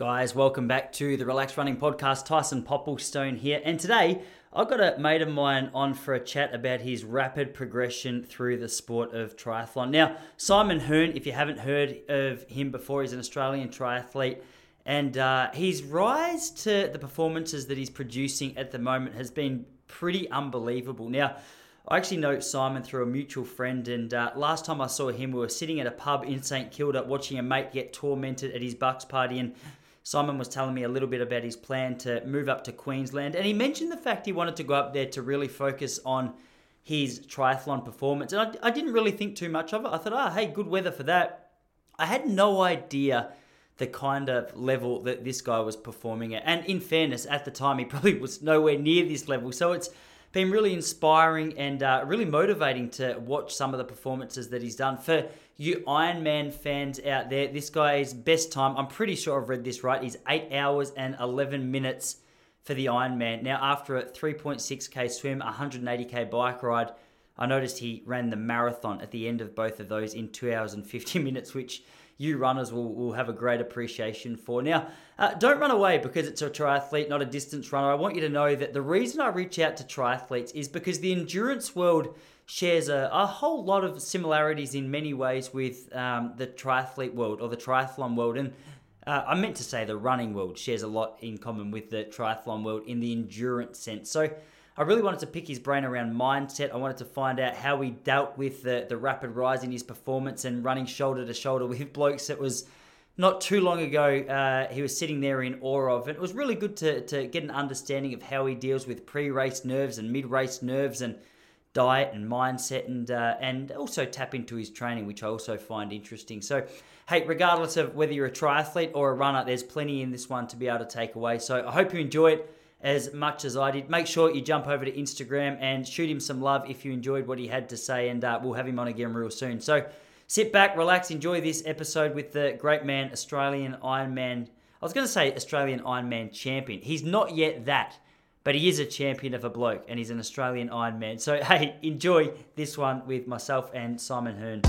Guys, welcome back to the Relax Running Podcast. Tyson Popplestone here. And today I've got a mate of mine on for a chat about his rapid progression through the sport of triathlon. Now, Simon Hearn, if you haven't heard of him before, he's an Australian triathlete. And uh, his rise to the performances that he's producing at the moment has been pretty unbelievable. Now, I actually know Simon through a mutual friend, and uh, last time I saw him, we were sitting at a pub in St Kilda watching a mate get tormented at his Bucks party, and Simon was telling me a little bit about his plan to move up to Queensland, and he mentioned the fact he wanted to go up there to really focus on his triathlon performance. And I, I didn't really think too much of it. I thought, oh, hey, good weather for that. I had no idea the kind of level that this guy was performing at. And in fairness, at the time, he probably was nowhere near this level. So it's been really inspiring and uh, really motivating to watch some of the performances that he's done. For you Ironman fans out there, this guy's best time, I'm pretty sure I've read this right, is 8 hours and 11 minutes for the Ironman. Now, after a 3.6k swim, 180k bike ride, I noticed he ran the marathon at the end of both of those in 2 hours and 50 minutes, which you runners will, will have a great appreciation for. Now, uh, don't run away because it's a triathlete, not a distance runner. I want you to know that the reason I reach out to triathletes is because the endurance world shares a, a whole lot of similarities in many ways with um, the triathlete world or the triathlon world. And uh, I meant to say the running world shares a lot in common with the triathlon world in the endurance sense. So, I really wanted to pick his brain around mindset. I wanted to find out how he dealt with the, the rapid rise in his performance and running shoulder to shoulder with blokes that was not too long ago uh, he was sitting there in awe of. And it was really good to, to get an understanding of how he deals with pre-race nerves and mid-race nerves and diet and mindset and uh, and also tap into his training, which I also find interesting. So, hey, regardless of whether you're a triathlete or a runner, there's plenty in this one to be able to take away. So I hope you enjoy it as much as I did. Make sure you jump over to Instagram and shoot him some love if you enjoyed what he had to say, and uh, we'll have him on again real soon. So sit back, relax, enjoy this episode with the great man, Australian Ironman. I was going to say Australian Ironman champion. He's not yet that, but he is a champion of a bloke, and he's an Australian Ironman. So hey, enjoy this one with myself and Simon Hearn.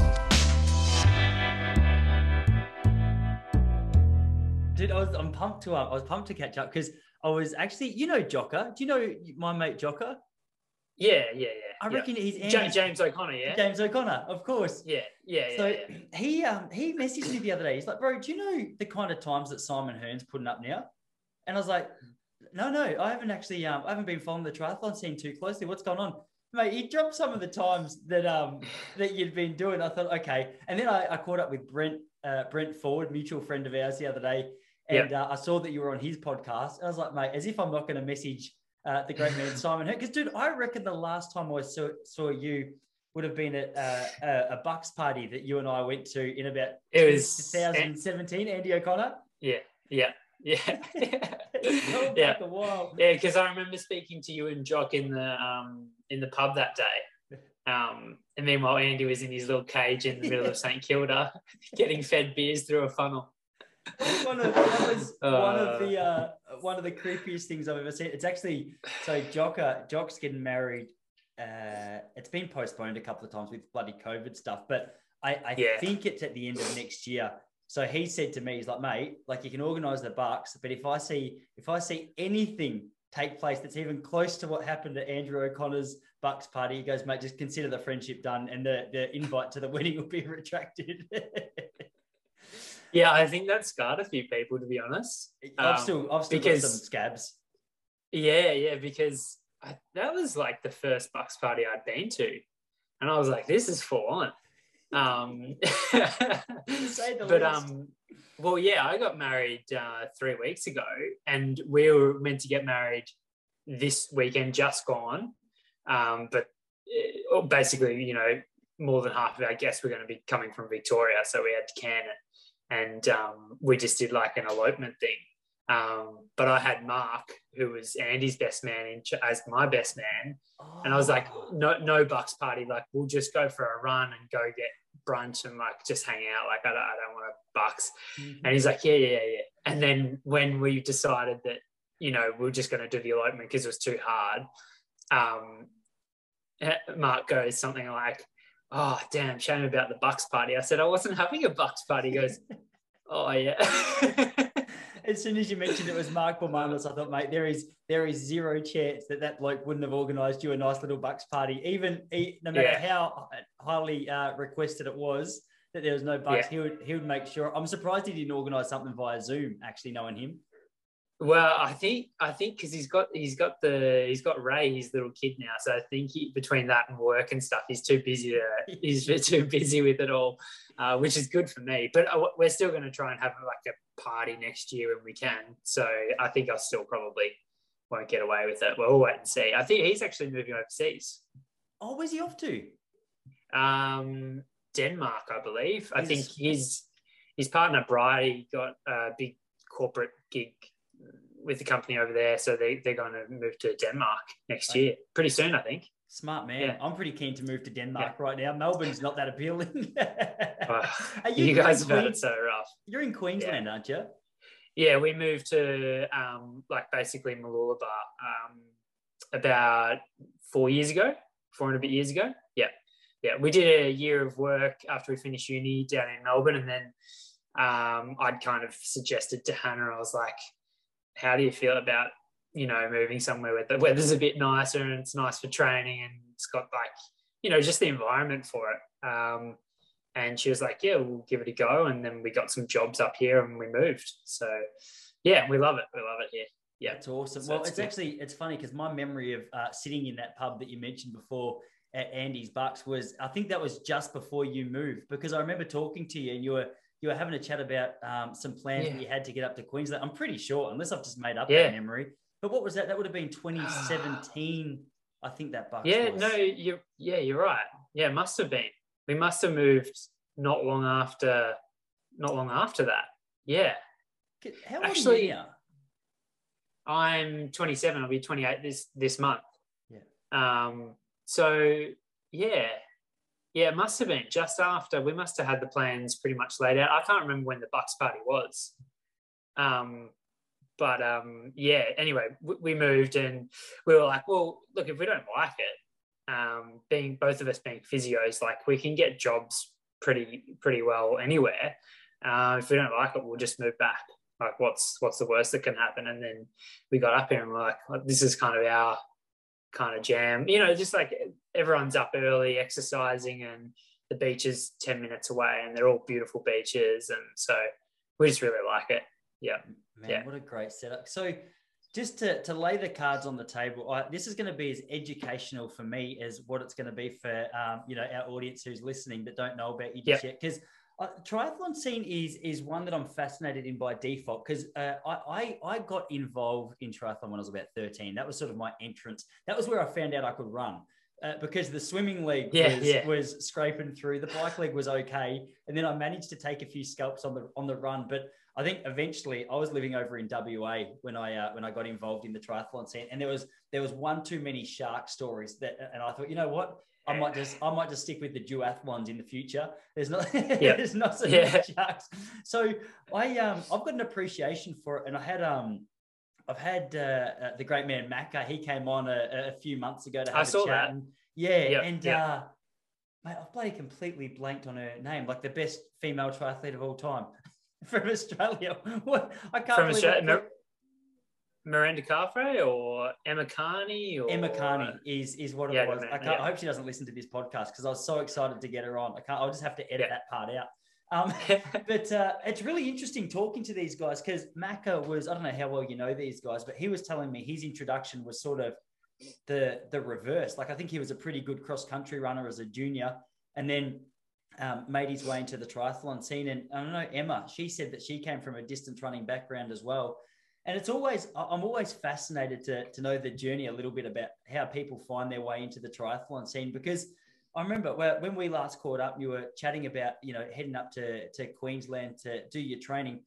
Dude, I was, I'm pumped to um, I was pumped to catch up because I was actually, you know, Jocker. Do you know my mate Jocker? Yeah, yeah, yeah. I reckon yeah. he's James, James O'Connor, yeah. James O'Connor, of course. Yeah, yeah, so yeah, yeah. he um he messaged me the other day. He's like, bro, do you know the kind of times that Simon Hearn's putting up now? And I was like, no, no, I haven't actually um I haven't been following the triathlon scene too closely. What's going on? Mate, you dropped some of the times that um that you'd been doing. I thought, okay. And then I, I caught up with Brent uh, Brent Ford, mutual friend of ours, the other day and yep. uh, I saw that you were on his podcast. I was like, mate, as if I'm not going to message uh, the great man Simon Because, dude, I reckon the last time I saw, saw you would have been at uh, a, a Bucks party that you and I went to in about it was 2017. Andy O'Connor. Yeah, yeah, yeah, yeah. yeah. Yeah, because I remember speaking to you and Jock in the um in the pub that day. Um, and meanwhile, Andy was in his little cage in the middle yeah. of St Kilda, getting fed beers through a funnel one of that was uh, one of the uh, one of the creepiest things I've ever seen. It's actually so Jocker Jock's getting married. Uh, it's been postponed a couple of times with bloody COVID stuff, but I, I yeah. think it's at the end of next year. So he said to me, he's like, mate, like you can organise the bucks, but if I see if I see anything take place that's even close to what happened at Andrew O'Connor's Bucks party, he goes, mate, just consider the friendship done and the, the invite to the wedding will be retracted. Yeah, I think that scarred a few people, to be honest. I've um, still, I've still because, got some scabs. Yeah, yeah, because I, that was like the first Bucks party I'd been to, and I was like, "This is full on." Um, but um, well, yeah, I got married uh, three weeks ago, and we were meant to get married this weekend, just gone. Um, but it, basically, you know, more than half of our guests were going to be coming from Victoria, so we had to can it and um, we just did like an elopement thing. Um, but I had Mark, who was Andy's best man, in, as my best man, oh. and I was like, oh. no, no bucks party. Like we'll just go for a run and go get brunch and like just hang out. Like I don't, I don't want a bucks. Mm-hmm. And he's like, yeah, yeah, yeah. And then when we decided that you know we are just going to do the elopement because it was too hard, um, Mark goes something like, oh damn shame about the bucks party i said i wasn't having a bucks party he goes oh yeah as soon as you mentioned it was Mark Bormanis, I thought, mate, there is there is zero chance that that bloke wouldn't have organised you a nice little bucks party, even no matter yeah. how highly uh, requested it was that there was no bucks. Yeah. He would he would make sure. I'm surprised he didn't organise something via Zoom. Actually, knowing him. Well, I think I think because he's got he's got the he's got Ray, his little kid now. So I think he, between that and work and stuff, he's too busy to he's too busy with it all, uh, which is good for me. But uh, we're still going to try and have like a party next year when we can. So I think I still probably won't get away with it. We'll wait and see. I think he's actually moving overseas. Oh, where's he off to? Um, Denmark, I believe. I think his his partner Bridie got a big corporate gig with the company over there. So they, they're going to move to Denmark next year, pretty soon, I think. Smart man. Yeah. I'm pretty keen to move to Denmark yeah. right now. Melbourne's not that appealing. you, you guys have had it so rough. You're in Queensland, yeah. aren't you? Yeah, we moved to um, like basically Mooloolaba um, about four years ago, four and a bit years ago. Yeah, yeah. We did a year of work after we finished uni down in Melbourne, and then um, I'd kind of suggested to Hannah, I was like, how do you feel about you know moving somewhere where the weather's a bit nicer and it's nice for training and it's got like you know just the environment for it? Um, and she was like yeah we'll give it a go. And then we got some jobs up here and we moved. So yeah we love it. We love it here. Yeah. It's awesome. So well it's, actually it's funny because my memory of uh, sitting in that pub that you mentioned before at andy's bucks was i think that was just before you moved because i remember talking to you and you were you were having a chat about um, some plans yeah. that you had to get up to Queensland. I'm pretty sure, unless I've just made up yeah. that memory. But what was that? That would have been 2017. I think that buck. Yeah, was. no, you yeah, you're right. Yeah, must have been. We must have moved not long after, not long after that. Yeah. How Actually, you I'm 27. I'll be 28 this this month. Yeah. Um. So yeah, yeah, it must have been just after. We must have had the plans pretty much laid out. I can't remember when the Bucks party was. Um, but um, yeah, anyway, we, moved and we were like, well, look, if we don't like it, um, being both of us being physios, like we can get jobs pretty pretty well anywhere. Uh, if we don't like it, we'll just move back. Like, what's what's the worst that can happen? And then we got up here and we're like, this is kind of our kind of jam. You know, just like everyone's up early exercising and the beach is 10 minutes away and they're all beautiful beaches. And so we just really like it. Yeah. Man, yeah. what a great setup. So just to, to lay the cards on the table, I, this is going to be as educational for me as what it's going to be for, um, you know, our audience who's listening that don't know about you just yep. yet. Because uh, triathlon scene is is one that I'm fascinated in by default because uh, I, I, I got involved in triathlon when I was about 13. That was sort of my entrance. That was where I found out I could run. Uh, because the swimming league yeah, was, yeah. was scraping through, the bike league was okay, and then I managed to take a few scalps on the on the run. But I think eventually I was living over in WA when I uh, when I got involved in the triathlon scene, and there was there was one too many shark stories that, and I thought, you know what, I might just I might just stick with the duathlons in the future. There's not yep. there's not so yeah. many sharks. So I um I've got an appreciation for it, and I had um I've had uh, uh, the great man Macca. He came on a, a few months ago to have I a saw chat. That. And, yeah, yep. and yep. uh, mate, I've bloody completely blanked on her name, like the best female triathlete of all time from Australia. What I can't from Australia. Mirinda Carfrae or Emma Carney or Emma Carney is is what it yeah, was. I, can't, yeah. I hope she doesn't listen to this podcast because I was so excited to get her on. I can't. I'll just have to edit yeah. that part out. Um, but uh, it's really interesting talking to these guys because Macca was I don't know how well you know these guys, but he was telling me his introduction was sort of the the reverse. Like I think he was a pretty good cross country runner as a junior, and then um, made his way into the triathlon scene. And I don't know Emma. She said that she came from a distance running background as well and it's always i'm always fascinated to, to know the journey a little bit about how people find their way into the triathlon scene because i remember when we last caught up you were chatting about you know heading up to, to queensland to do your training.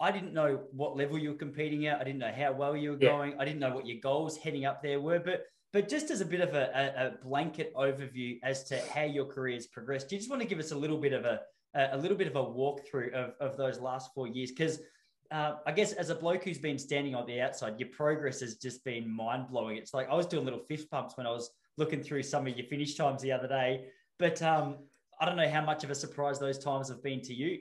I didn't know what level you were competing at. I didn't know how well you were yeah. going. I didn't know what your goals heading up there were. But but just as a bit of a, a, a blanket overview as to how your career has progressed do you just want to give us a little bit of a a little bit of a walkthrough of, of those last four years? Because uh, I guess as a bloke who's been standing on the outside, your progress has just been mind blowing. It's like I was doing little fist pumps when I was looking through some of your finish times the other day. But um, I don't know how much of a surprise those times have been to you.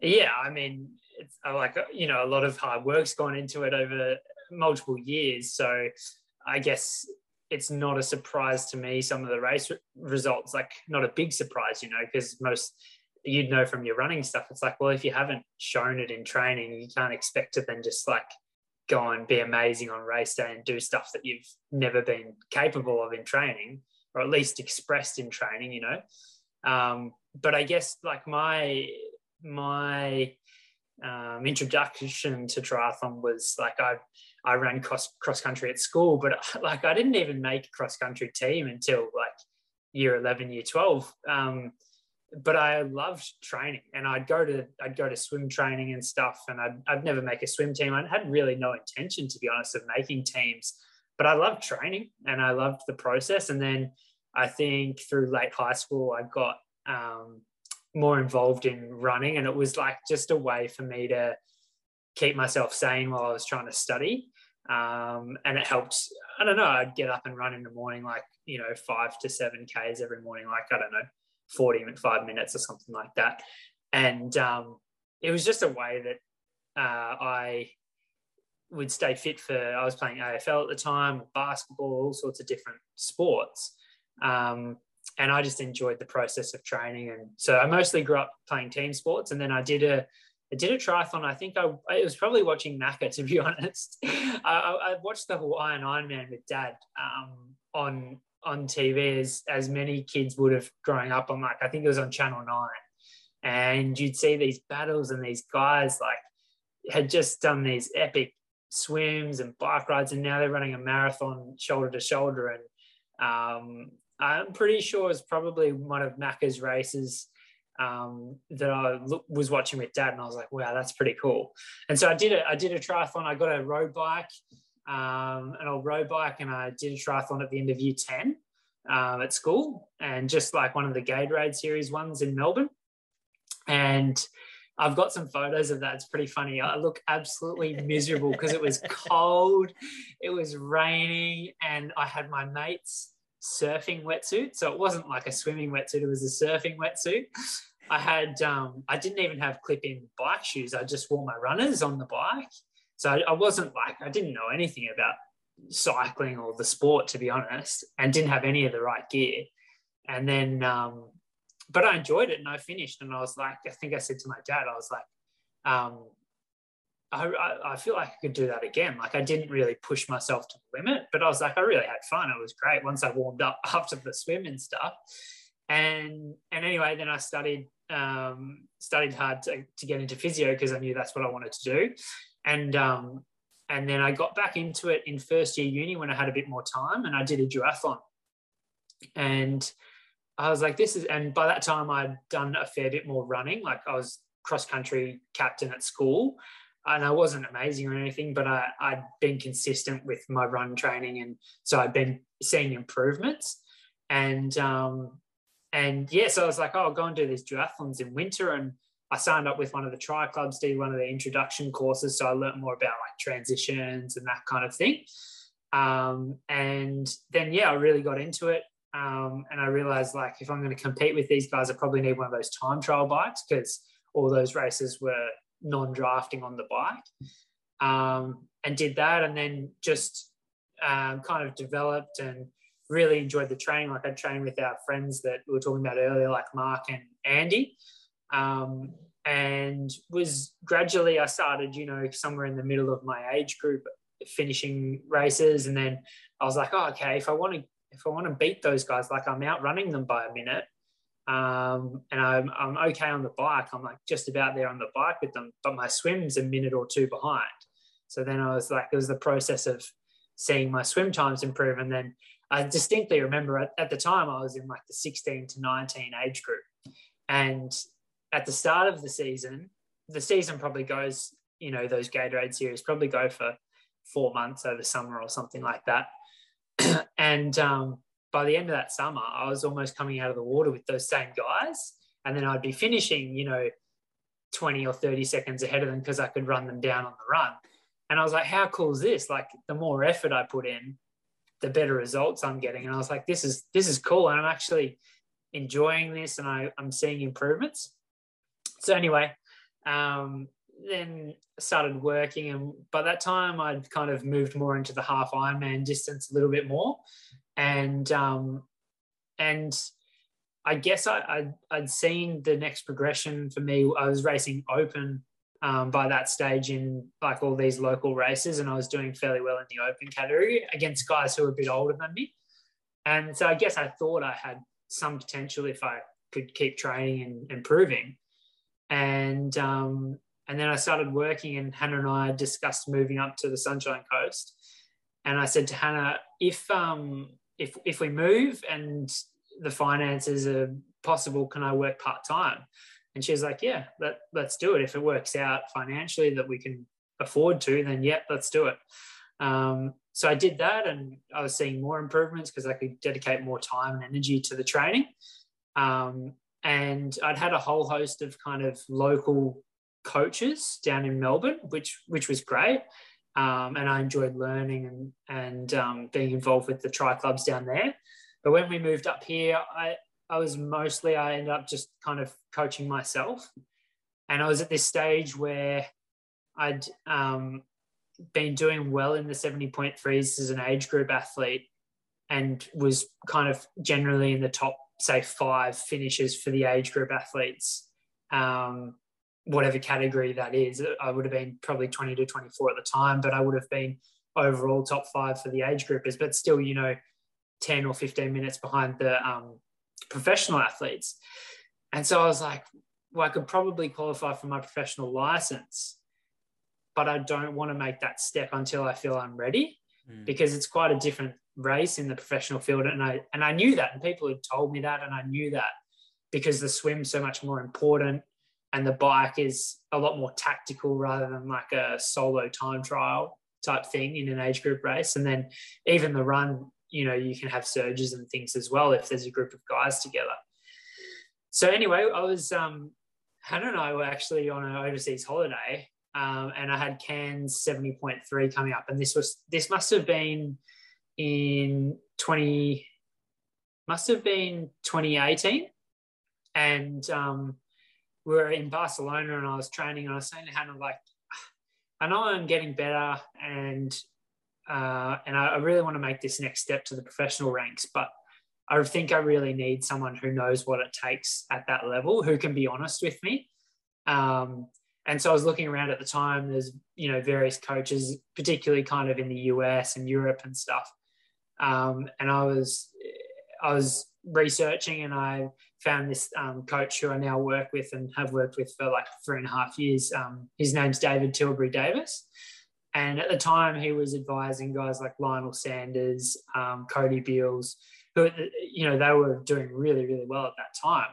Yeah, I mean, it's like you know a lot of hard work's gone into it over multiple years. So I guess it's not a surprise to me some of the race results like not a big surprise you know because most you'd know from your running stuff it's like well if you haven't shown it in training you can't expect to then just like go and be amazing on race day and do stuff that you've never been capable of in training or at least expressed in training you know um, but i guess like my my um, introduction to triathlon was like I I ran cross cross country at school, but like I didn't even make a cross country team until like year eleven, year twelve. Um, but I loved training, and I'd go to I'd go to swim training and stuff, and I'd I'd never make a swim team. I had really no intention, to be honest, of making teams, but I loved training and I loved the process. And then I think through late high school, I got um, more involved in running and it was like just a way for me to keep myself sane while I was trying to study. Um, and it helped. I don't know. I'd get up and run in the morning, like you know, five to seven k's every morning, like I don't know, forty-five minutes or something like that. And um, it was just a way that uh, I would stay fit for. I was playing AFL at the time, basketball, all sorts of different sports. Um, and I just enjoyed the process of training. And so I mostly grew up playing team sports, and then I did a I did a triathlon. I think I it was probably watching Macca to be honest. I, I, watched the Hawaiian Ironman with Dad um, on on TV as as many kids would have growing up on like I think it was on Channel Nine, and you'd see these battles and these guys like had just done these epic swims and bike rides, and now they're running a marathon shoulder to shoulder and um, I'm pretty sure it's probably one of Macca's races um, that I was watching with dad, and I was like, "Wow, that's pretty cool." And so I did it. I did a triathlon. I got a road bike, um, an old road bike, and I did a triathlon at the end of year ten um, at school, and just like one of the Gatorade series ones in Melbourne. And I've got some photos of that. It's pretty funny. I look absolutely miserable because it was cold, it was raining, and I had my mates surfing wetsuit. So it wasn't like a swimming wetsuit, it was a surfing wetsuit. I had, um, I didn't even have clip in bike shoes. I just wore my runners on the bike. So I, wasn't like, I didn't know anything about cycling or the sport, to be honest, and didn't have any of the right gear. And then, um, but I enjoyed it and I finished. And I was like, I think I said to my dad, I was like, um, I, I, feel like I could do that again. Like I didn't really push myself to the limit, but I was like, I really had fun. It was great once I warmed up after the swim and stuff. And and anyway, then I studied um, studied hard to, to get into physio because I knew that's what I wanted to do. And um, and then I got back into it in first year uni when I had a bit more time, and I did a duathlon. And I was like, this is, and by that time I'd done a fair bit more running. Like I was cross country captain at school and I wasn't amazing or anything, but I, I'd been consistent with my run training, and so I'd been seeing improvements. And um, and yeah, so I was like, oh, I'll go and do these duathlons in winter, and I signed up with one of the tri clubs, did one of the introduction courses, so I learned more about like transitions and that kind of thing. Um, and then yeah, I really got into it. Um, and I realized like if I'm going to compete with these guys, I probably need one of those time trial bikes because all those races were non-drafting on the bike um, and did that and then just um, kind of developed and really enjoyed the training like i trained with our friends that we were talking about earlier like mark and andy um, and was gradually i started you know somewhere in the middle of my age group finishing races and then i was like oh okay if i want to if i want to beat those guys like i'm outrunning them by a minute um, and I'm, I'm okay on the bike. I'm like just about there on the bike with them, but my swim's a minute or two behind. So then I was like, it was the process of seeing my swim times improve. And then I distinctly remember at, at the time I was in like the 16 to 19 age group. And at the start of the season, the season probably goes, you know, those Gatorade series probably go for four months over summer or something like that. and um, by the end of that summer, I was almost coming out of the water with those same guys. And then I'd be finishing, you know, 20 or 30 seconds ahead of them because I could run them down on the run. And I was like, how cool is this? Like the more effort I put in, the better results I'm getting. And I was like, this is this is cool. And I'm actually enjoying this and I, I'm seeing improvements. So anyway, Um, then started working, and by that time, I'd kind of moved more into the half Ironman distance a little bit more, and um, and I guess I, I'd, I'd seen the next progression for me. I was racing open um, by that stage in like all these local races, and I was doing fairly well in the open category against guys who were a bit older than me. And so I guess I thought I had some potential if I could keep training and improving. And um, and then I started working, and Hannah and I discussed moving up to the Sunshine Coast. And I said to Hannah, if um, if if we move and the finances are possible, can I work part time? And she was like, yeah, let, let's do it. If it works out financially that we can afford to, then yep, let's do it. Um, so I did that and I was seeing more improvements because I could dedicate more time and energy to the training. Um, and I'd had a whole host of kind of local coaches down in Melbourne, which which was great. Um, and I enjoyed learning and and um, being involved with the tri clubs down there. But when we moved up here, I I was mostly I ended up just kind of coaching myself, and I was at this stage where I'd um, been doing well in the 70.3s as an age group athlete and was kind of generally in the top, say, five finishes for the age group athletes, um, whatever category that is. I would have been probably 20 to 24 at the time, but I would have been overall top five for the age groupers, but still, you know, 10 or 15 minutes behind the um, professional athletes. And so I was like, well, I could probably qualify for my professional license but I don't want to make that step until I feel I'm ready mm. because it's quite a different race in the professional field. And I and I knew that, and people had told me that, and I knew that because the swim's so much more important and the bike is a lot more tactical rather than like a solo time trial type thing in an age group race. And then even the run, you know, you can have surges and things as well if there's a group of guys together. So anyway, I was um Hannah and I were actually on an overseas holiday um, and I had Cairns 70.3 coming up. And this was this must have been in 20 must have been 2018. And um, we were in Barcelona and I was training and I was saying to Hannah, like, I know I'm getting better and uh, and I, I really want to make this next step to the professional ranks, but I think I really need someone who knows what it takes at that level, who can be honest with me. Um, and so I was looking around at the time. There's you know various coaches, particularly kind of in the US and Europe and stuff. Um, and I was I was researching, and I found this um, coach who I now work with and have worked with for like three and a half years. Um, his name's David Tilbury Davis. And at the time, he was advising guys like Lionel Sanders, um, Cody Beals, who, you know, they were doing really, really well at that time.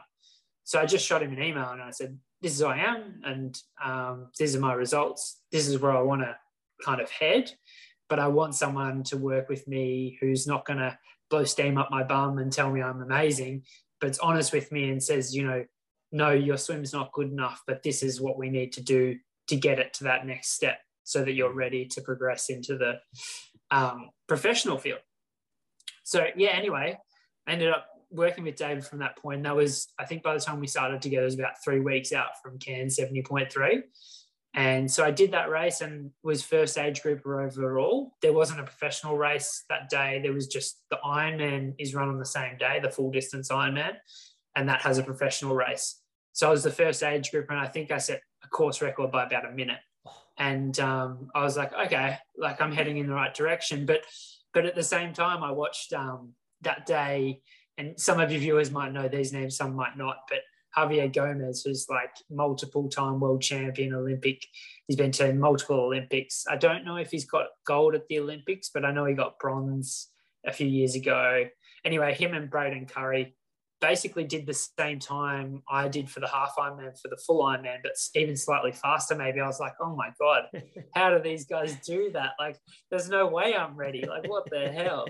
So I just shot him an email and I said, this is who I am, and um, these are my results. This is where I want to kind of head. But I want someone to work with me who's not going to blow steam up my bum and tell me I'm amazing, but it's honest with me and says, you know, no, your swim's not good enough, but this is what we need to do to get it to that next step so that you're ready to progress into the um, professional field. So, yeah, anyway, I ended up working with David from that point. That was, I think, by the time we started together, it was about three weeks out from Cairns 70.3. And so I did that race and was first age grouper overall. There wasn't a professional race that day. There was just the Ironman is run on the same day, the full distance Ironman, and that has a professional race. So I was the first age grouper, and I think I set a course record by about a minute. And um, I was like, okay, like I'm heading in the right direction. But but at the same time, I watched um, that day and some of your viewers might know these names, some might not, but Javier Gomez, who's like multiple time world champion Olympic. He's been to multiple Olympics. I don't know if he's got gold at the Olympics, but I know he got bronze a few years ago. Anyway, him and Braden Currie basically did the same time I did for the half Ironman for the full Ironman, but even slightly faster. Maybe I was like, oh my god, how do these guys do that? Like, there's no way I'm ready. Like, what the hell?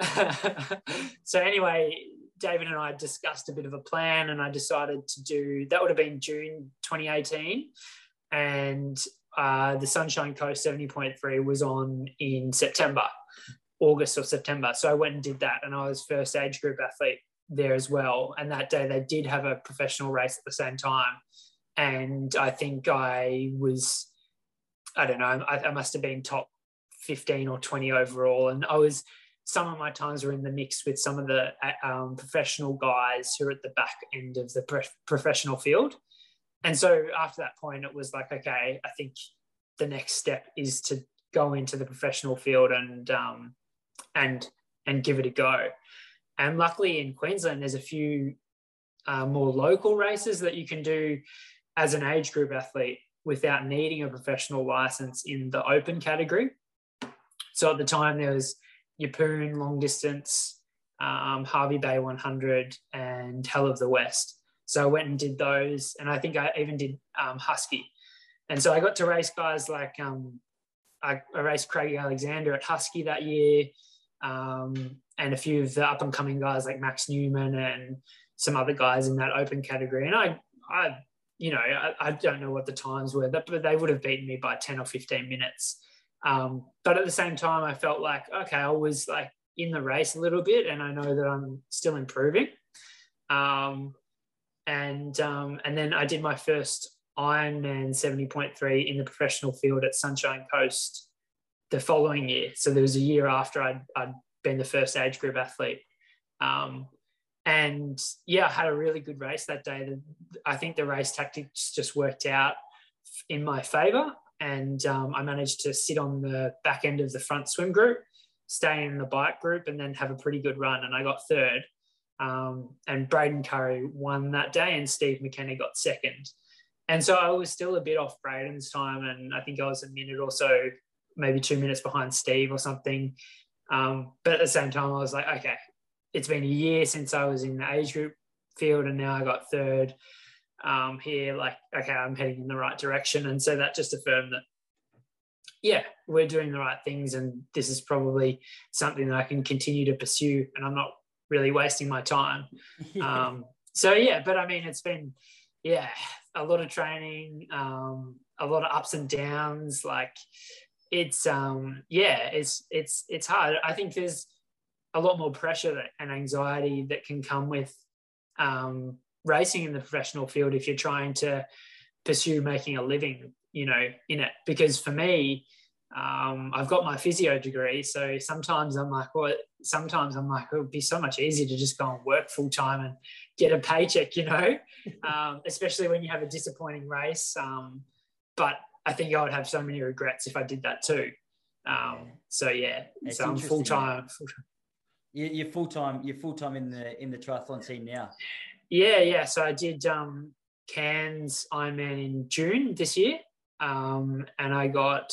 so anyway, David and I discussed a bit of a plan, and I decided to do that. Would have been June 2018, and uh, the Sunshine Coast 70.3 was on in September. August or September. So I went and did that, and I was first age group athlete there as well. And that day they did have a professional race at the same time. and I think I was, I don't know, I, I must have been top 15 or 20 overall. And I was, some of my times were in the mix with some of the um, professional guys who are at the back end of the pre- professional field. And so after that point, it was like, okay, I think the next step is to go into the professional field and um, and and give it a go. And luckily in Queensland, there's a few uh, more local races that you can do as an age group athlete without needing a professional license in the open category. So at the time, there was Yeppoon long distance, um, Hervey Bay 100, and Hell of the West. So I went and did those, and I think I even did um, Husky. And so I got to race guys like um, I, I, raced Craig Alexander at Husky that year, um, and a few of the up and coming guys like Max Neumann and some other guys in that open category. And I, I, you know, I, I don't know what the times were, but they would have beaten me by 10 or 15 minutes. Um, but at the same time, I felt like, okay, I was like in the race a little bit and I know that I'm still improving. Um, and, um, and then I did my first Ironman 70.3 in the professional field at Sunshine Coast the following year. So there was a year after I'd, I'd been the first age group athlete. Um, and yeah, I had a really good race that day. I think the race tactics just worked out in my favor and um, I managed to sit on the back end of the front swim group, stay in the bike group, and then have a pretty good run. And I got third. Um, and Braden Currie won that day, and Steve McKenna got second. And so I was still a bit off Braden's time, and I think I was a minute or so, maybe two minutes behind Steve or something. Um, but at the same time, I was like, okay, it's been a year since I was in the age group field, and now I got third um, here, like, okay, I'm heading in the right direction. And so that just affirmed that, yeah, we're doing the right things. And this is probably something that I can continue to pursue. And I'm not really wasting my time. Um, so, yeah, but I mean, it's been, yeah, a lot of training, um, a lot of ups and downs. Like, it's, um, yeah, it's, it's, it's hard. I think there's, a lot more pressure and anxiety that can come with um, racing in the professional field if you're trying to pursue making a living, you know, in it. Because for me, um, I've got my physio degree, so sometimes I'm like, well, sometimes I'm like, it would be so much easier to just go and work full time and get a paycheck, you know, um, especially when you have a disappointing race. Um, but I think I would have so many regrets if I did that too. Um, so yeah, it's so I'm full time. You're full time. You're full time in the in the triathlon team now. Yeah, yeah. So I did um, Cairns Ironman in June this year, um, and I got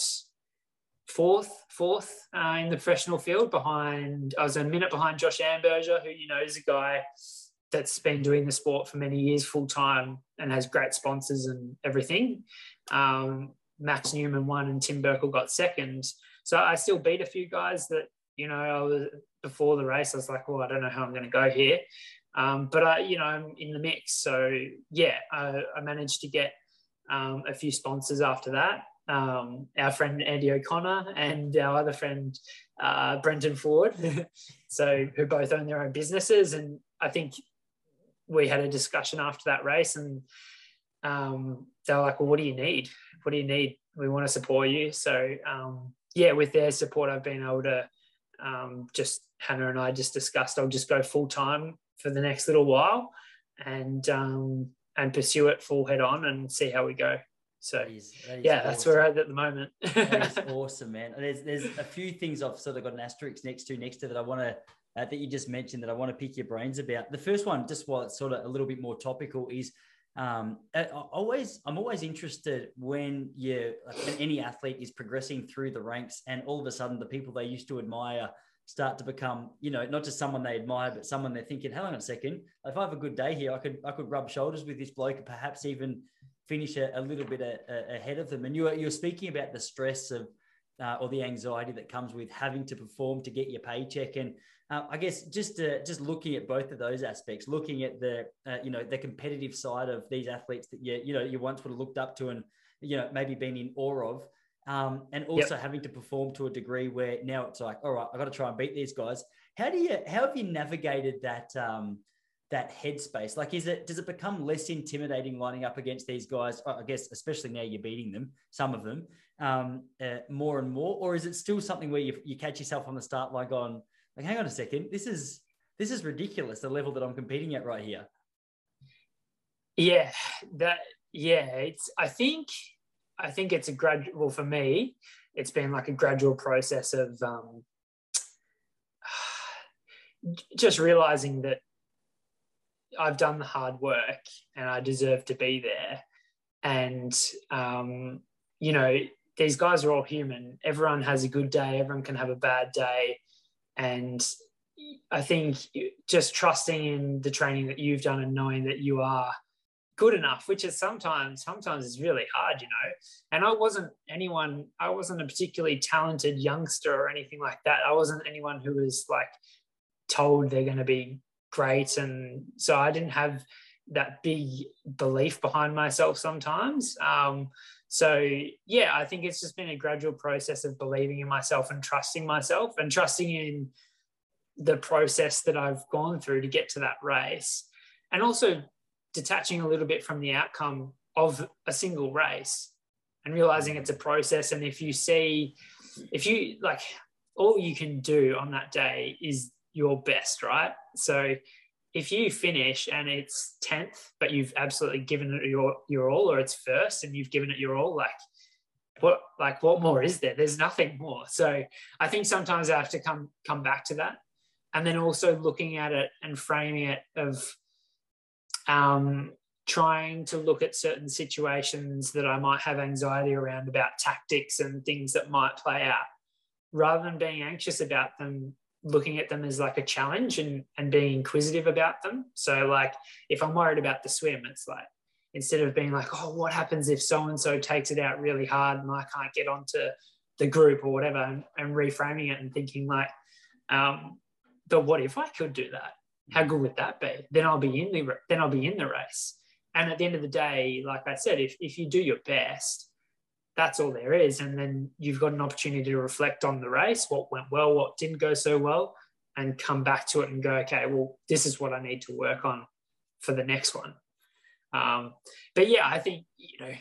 fourth, fourth uh, in the professional field behind. I was a minute behind Josh Amberger, who you know is a guy that's been doing the sport for many years full time and has great sponsors and everything. Um, Max Neumann won and Tim Berkel got second. So I still beat a few guys that you know I was before the race. I was like, well, I don't know how I'm going to go here. Um, but I, you know, I'm in the mix. So yeah, I, I managed to get um, a few sponsors after that. Um, our friend Andy O'Connor and our other friend uh, Brenton Ford, so who both own their own businesses. And I think we had a discussion after that race, and um, they were like, "Well, what do you need? What do you need? We want to support you." So um, yeah, with their support, I've been able to um, just Hannah and I just discussed. I'll just go full time for the next little while and um, and pursue it full head on and see how we go. So that is, that is yeah, awesome. that's where we're at at the moment. that is awesome, man. There's there's a few things I've sort of got an asterisk next to next to that I want to uh, that you just mentioned that I want to pick your brains about. The first one, just while it's sort of a little bit more topical, is um, I, always I'm always interested when you when any athlete is progressing through the ranks and all of a sudden the people they used to admire start to become, you know, not just someone they admire, but someone they're thinking, hang on a second, if I have a good day here, I could I could rub shoulders with this bloke and perhaps even finish a, a little bit a, a, ahead of them. And you're you're speaking about the stress of uh, or the anxiety that comes with having to perform to get your paycheck. And uh, I guess just uh, just looking at both of those aspects, looking at the uh, you know the competitive side of these athletes that you you know you once would have looked up to and you know maybe been in awe of, um, and also yep. having to perform to a degree where now it's like, all right, I got to try and beat these guys. How do you, how have you navigated that, um, that headspace? Like, is it does it become less intimidating lining up against these guys? I guess, especially now you're beating them, some of them, um, uh, more and more, or is it still something where you, you catch yourself on the start line going, like, hang on a second, this is this is ridiculous, the level that I'm competing at right here. Yeah, that yeah, it's I think I think it's a gradual well, for me, it's been like a gradual process of um, just realizing that I've done the hard work and I deserve to be there. And, um, you know, these guys are all human. Everyone has a good day, everyone can have a bad day. And I think just trusting in the training that you've done and knowing that you are good enough, which is sometimes, sometimes is really hard, you know. And I wasn't anyone, I wasn't a particularly talented youngster or anything like that. I wasn't anyone who was like told they're going to be great. And so I didn't have that big belief behind myself sometimes. Um, so yeah, I think it's just been a gradual process of believing in myself and trusting myself and trusting in the process that I've gone through to get to that race. And also detaching a little bit from the outcome of a single race and realizing it's a process. And if you see, if you like, all you can do on that day is your best, right? So if you finish and it's 10th, but you've absolutely given it your, your all, or it's first and you've given it your all, like, what like what more is there there's nothing more so i think sometimes i have to come come back to that and then also looking at it and framing it of um, trying to look at certain situations that I might have anxiety around about tactics and things that might play out, rather than being anxious about them, looking at them as like a challenge and, and being inquisitive about them. So, like, if I'm worried about the swim, it's like, instead of being like, oh, what happens if so and so takes it out really hard and I can't get onto the group or whatever, and, and reframing it and thinking, like, um, but what if I could do that? How good would that be? Then I'll be in the then I'll be in the race. And at the end of the day, like I said, if if you do your best, that's all there is. And then you've got an opportunity to reflect on the race, what went well, what didn't go so well, and come back to it and go, okay, well, this is what I need to work on for the next one. Um, but yeah, I think you know,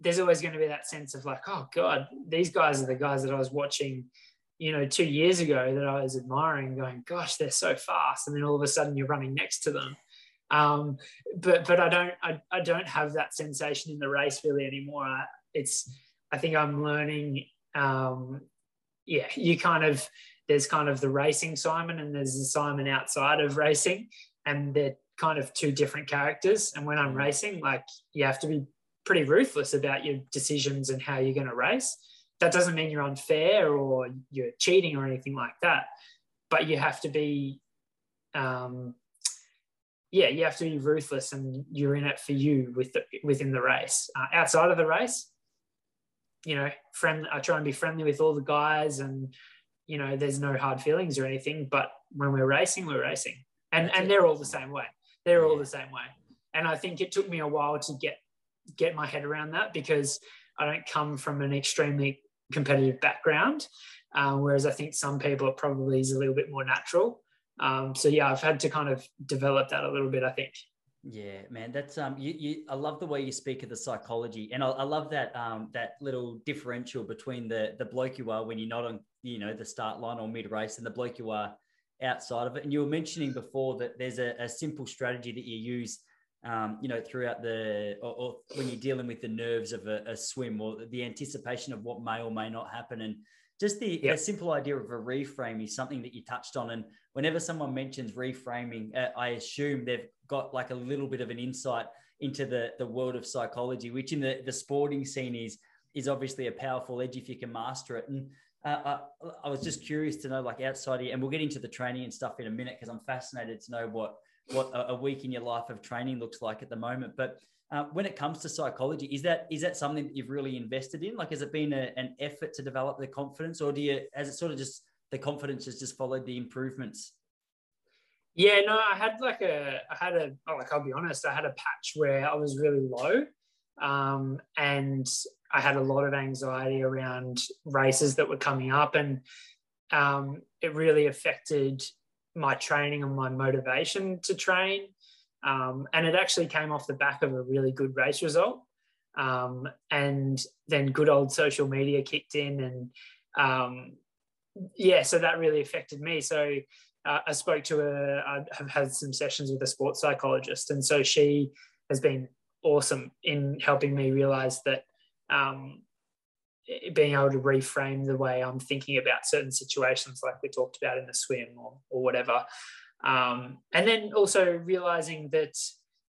there's always going to be that sense of like, oh God, these guys are the guys that I was watching you know, two years ago that I was admiring, going, gosh, they're so fast. And then all of a sudden you're running next to them. Um, but but I don't I, I don't have that sensation in the race really anymore. I, it's I think I'm learning. Um, yeah, you kind of there's kind of the racing Simon and there's the Simon outside of racing, and they're kind of two different characters. And when I'm mm. racing, like you have to be pretty ruthless about your decisions and how you're going to race that doesn't mean you're unfair or you're cheating or anything like that. But you have to be, um, yeah, you have to be ruthless and you're in it for you with the, within the race. Uh, outside of the race, you know, friend, I try and be friendly with all the guys and, you know, there's no hard feelings or anything. But when we're racing, we're racing. And, and they're all the same way. They're all the same way. And I think it took me a while to get get my head around that because I don't come from an extremely competitive background, um, whereas I think some people it probably is a little bit more natural. Um, so yeah, I've had to kind of develop that a little bit. I think. Yeah, man, that's um, you, you. I love the way you speak of the psychology, and I, I love that um, that little differential between the the bloke you are when you're not on, you know, the start line or mid race, and the bloke you are outside of it. And you were mentioning before that there's a, a simple strategy that you use um, you know, throughout the, or, or, when you're dealing with the nerves of a, a, swim or the anticipation of what may or may not happen. And just the yep. simple idea of a reframe is something that you touched on. And whenever someone mentions reframing, uh, I assume they've got like a little bit of an insight into the, the world of psychology, which in the, the sporting scene is, is obviously a powerful edge if you can master it. And uh, I, I was just curious to know, like outside here, and we'll get into the training and stuff in a minute because I'm fascinated to know what what a, week in your life of training looks like at the moment. But uh, when it comes to psychology, is that is that something that you've really invested in? Like, has it been a, an effort to develop the confidence, or do you has it sort of just the confidence has just followed the improvements? Yeah, no, I had like a, I had a, oh, like I'll be honest, I had a patch where I was really low, um, and I had a lot of anxiety around races that were coming up, and um, it really affected my training and my motivation to train. Um, and it actually came off the back of a really good race result. Um, and then good old social media kicked in, and um, yeah, so that really affected me. So uh, I spoke to a, I have had some sessions with a sports psychologist, and so she has been awesome in helping me realize that um, being able to reframe the way I'm thinking about certain situations, like we talked about in the swim or, or whatever. Um, and then also realizing that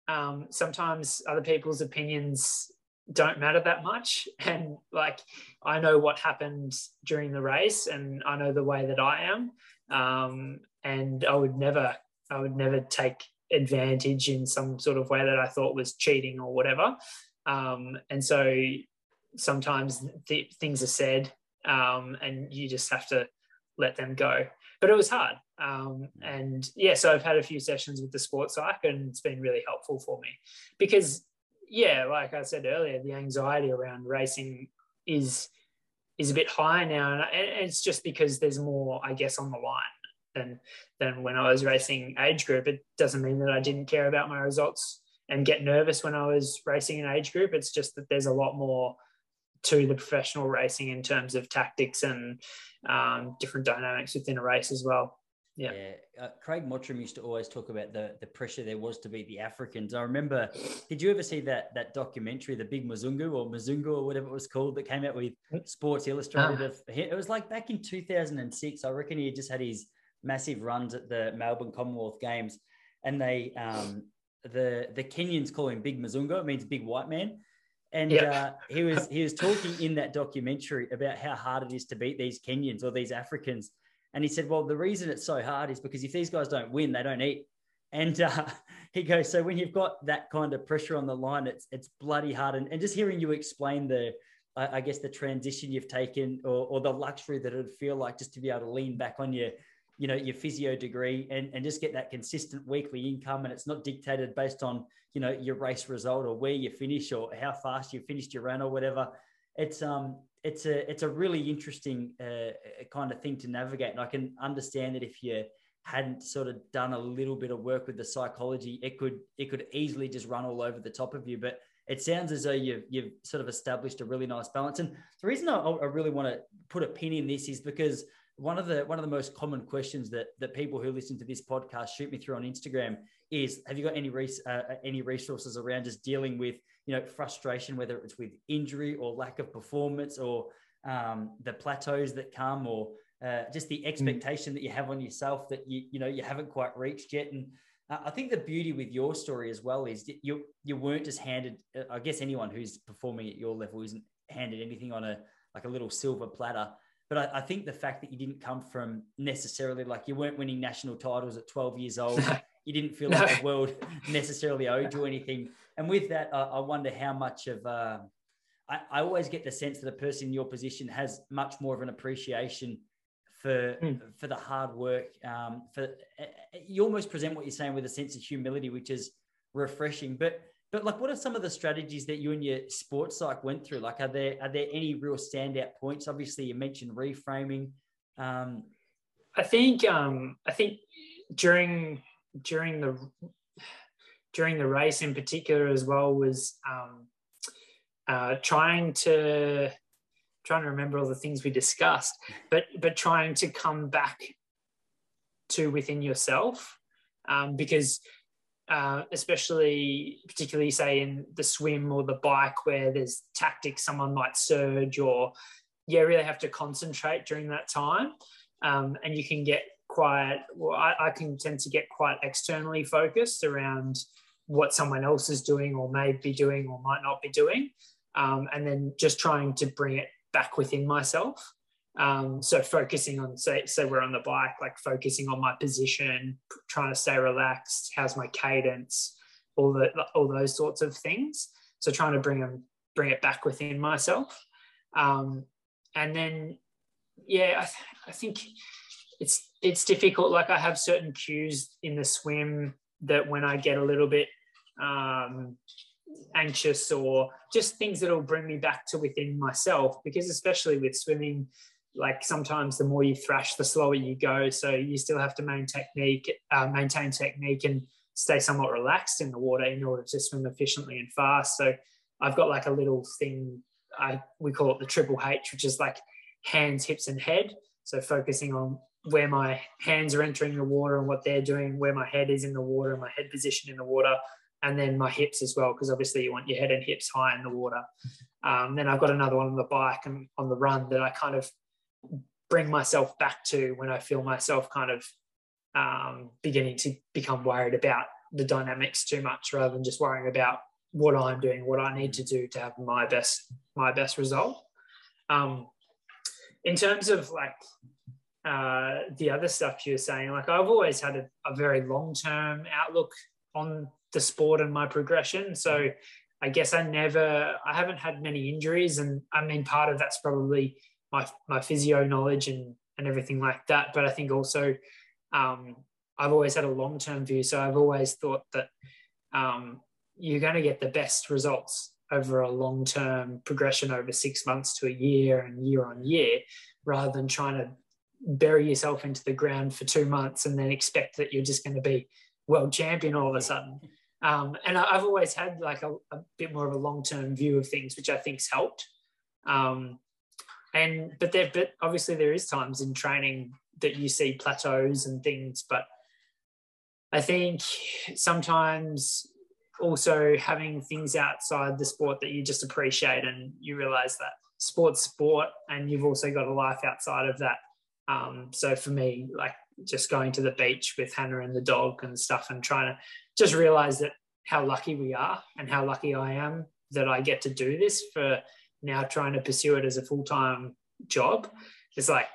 um, sometimes other people's opinions don't matter that much. And like, I know what happened during the race and I know the way that I am. Um, and I would never, I would never take advantage in some sort of way that I thought was cheating or whatever. Um, and so sometimes th- things are said um, and you just have to let them go. But it was hard. Um, and yeah, so I've had a few sessions with the sports psych and it's been really helpful for me because, yeah, like I said earlier, the anxiety around racing is is a bit higher now. And it's just because there's more, I guess, on the line than than when I was racing age group. It doesn't mean that I didn't care about my results and get nervous when I was racing an age group. It's just that there's a lot more to the professional racing in terms of tactics and um, different dynamics within a race as well. Yeah. yeah. Uh, Craig Mottram used to always talk about the the pressure there was to beat the Africans. I remember, did you ever see that that documentary, The Big Mzungu or Mzungu or whatever it was called, that came out with Sports Illustrated? Ah. It was like back in 2006. I reckon he had just had his massive runs at the Melbourne Commonwealth Games, and they um, the the Kenyans call him Big Mzungu. It means big white man. And uh, he was he was talking in that documentary about how hard it is to beat these Kenyans or these Africans. And he said, well, the reason it's so hard is because if these guys don't win, they don't eat. And uh, he goes, so when you've got that kind of pressure on the line, it's it's bloody hard. And, and just hearing you explain the, I, I guess the transition you've taken, or, or the luxury that it would feel like just to be able to lean back on your, you know, your physio degree and, and just get that consistent weekly income, and it's not dictated based on you know your race result or where you finish or how fast you finished your run or whatever. It's um it's a it's a really interesting uh, kind of thing to navigate, and I can understand that if you hadn't sort of done a little bit of work with the psychology, it could it could easily just run all over the top of you. But it sounds as though you've you've sort of established a really nice balance. And the reason I, I really want to put a pin in this is because one of the one of the most common questions that that people who listen to this podcast shoot me through on Instagram is have you got any res- uh, uh, any resources around just dealing with you know frustration whether it's with injury or lack of performance or um, the plateaus that come or uh, just the mm. expectation mm. that you have on yourself that you you know you haven't quite reached yet and uh, I think the beauty with your story as well is you you weren't just handed uh, I guess anyone who's performing at your level isn't handed anything on a like a little silver platter but I, I, think the fact that you didn't come from necessarily like you weren't winning national titles at 12 years old you didn't feel like the world necessarily owed you anything. And with that, I, I wonder how much of uh, I, I, always get the sense that a person in your position has much more of an appreciation for mm. for the hard work. Um, for uh, you almost present what you're saying with a sense of humility, which is refreshing. But but like, what are some of the strategies that you and your sports psych went through? Like, are there are there any real standout points? Obviously, you mentioned reframing. Um, I think um, I think during during the during the race in particular as well was um, uh, trying to trying to remember all the things we discussed, but but trying to come back to within yourself um, because uh, especially particularly say in the swim or the bike where there's tactics someone might surge or yeah really have to concentrate during that time. Um, and you can get quite well I, I, can tend to get quite externally focused around what someone else is doing or may be doing or might not be doing um, and then just trying to bring it back within myself um, so focusing on say so we're on the bike like focusing on my position trying to stay relaxed how's my cadence all the all those sorts of things so trying to bring them bring it back within myself um, and then yeah I, th- I think it's it's difficult. Like I have certain cues in the swim that when I get a little bit um, anxious or just things that will bring me back to within myself, because especially with swimming, like sometimes the more you thrash, the slower you go. So you still have to maintain technique, uh, maintain technique, and stay somewhat relaxed in the water in order to swim efficiently and fast. So I've got like a little thing. I we call it the triple H, which is like hands, hips, and head. So focusing on where my hands are entering the water and what they're doing, where my head is in the water, and my head position in the water, and then my hips as well, because obviously you want your head and hips high in the water. Um, then I've got another one on the bike and on the run that I kind of bring myself back to when I feel myself kind of um, beginning to become worried about the dynamics too much, rather than just worrying about what I'm doing, what I need to do to have my best my best result. Um, in terms of like uh, the other stuff you're saying, like I've always had a, a very long term outlook on the sport and my progression. So I guess I never, I haven't had many injuries, and I mean part of that's probably my my physio knowledge and and everything like that. But I think also um, I've always had a long term view, so I've always thought that um, you're going to get the best results over a long term progression over six months to a year and year on year, rather than trying to bury yourself into the ground for two months and then expect that you're just going to be world champion all of a sudden. Um, and I've always had like a, a bit more of a long term view of things, which I think's helped. Um, and but there, but obviously there is times in training that you see plateaus and things, but I think sometimes also having things outside the sport that you just appreciate and you realize that sport's sport and you've also got a life outside of that. Um, so for me, like just going to the beach with Hannah and the dog and stuff and trying to just realize that how lucky we are and how lucky I am that I get to do this for now trying to pursue it as a full-time job. It's like,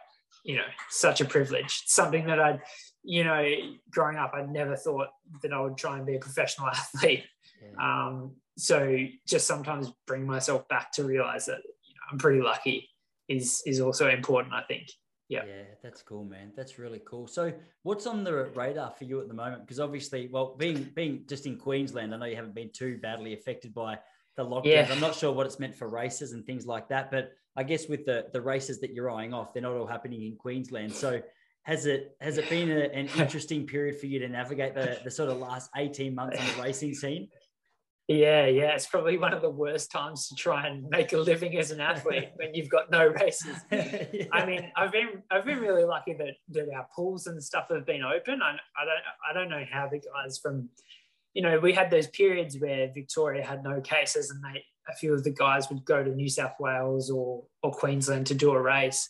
you know, such a privilege. Something that I'd, you know, growing up, I never thought that I would try and be a professional athlete. Yeah. Um, so just sometimes bring myself back to realize that you know, I'm pretty lucky is is also important. I think. Yeah. Yeah, that's cool, man. That's really cool. So, what's on the radar for you at the moment? Because obviously, well, being being just in Queensland, I know you haven't been too badly affected by the lockdowns. Yeah. I'm not sure what it's meant for races and things like that, but I guess with the the races that you're eyeing off, they're not all happening in Queensland. So, has it has it been a, an interesting period for you to navigate the the sort of last 18 months on the racing scene? Yeah, yeah, it's probably one of the worst times to try and make a living as an athlete when you've got no races. yeah. I mean, I've been I've been really lucky that, that our pools and stuff have been open. I, I don't I don't know how the guys from, you know, we had those periods where Victoria had no cases, and they a few of the guys would go to New South Wales or or Queensland to do a race,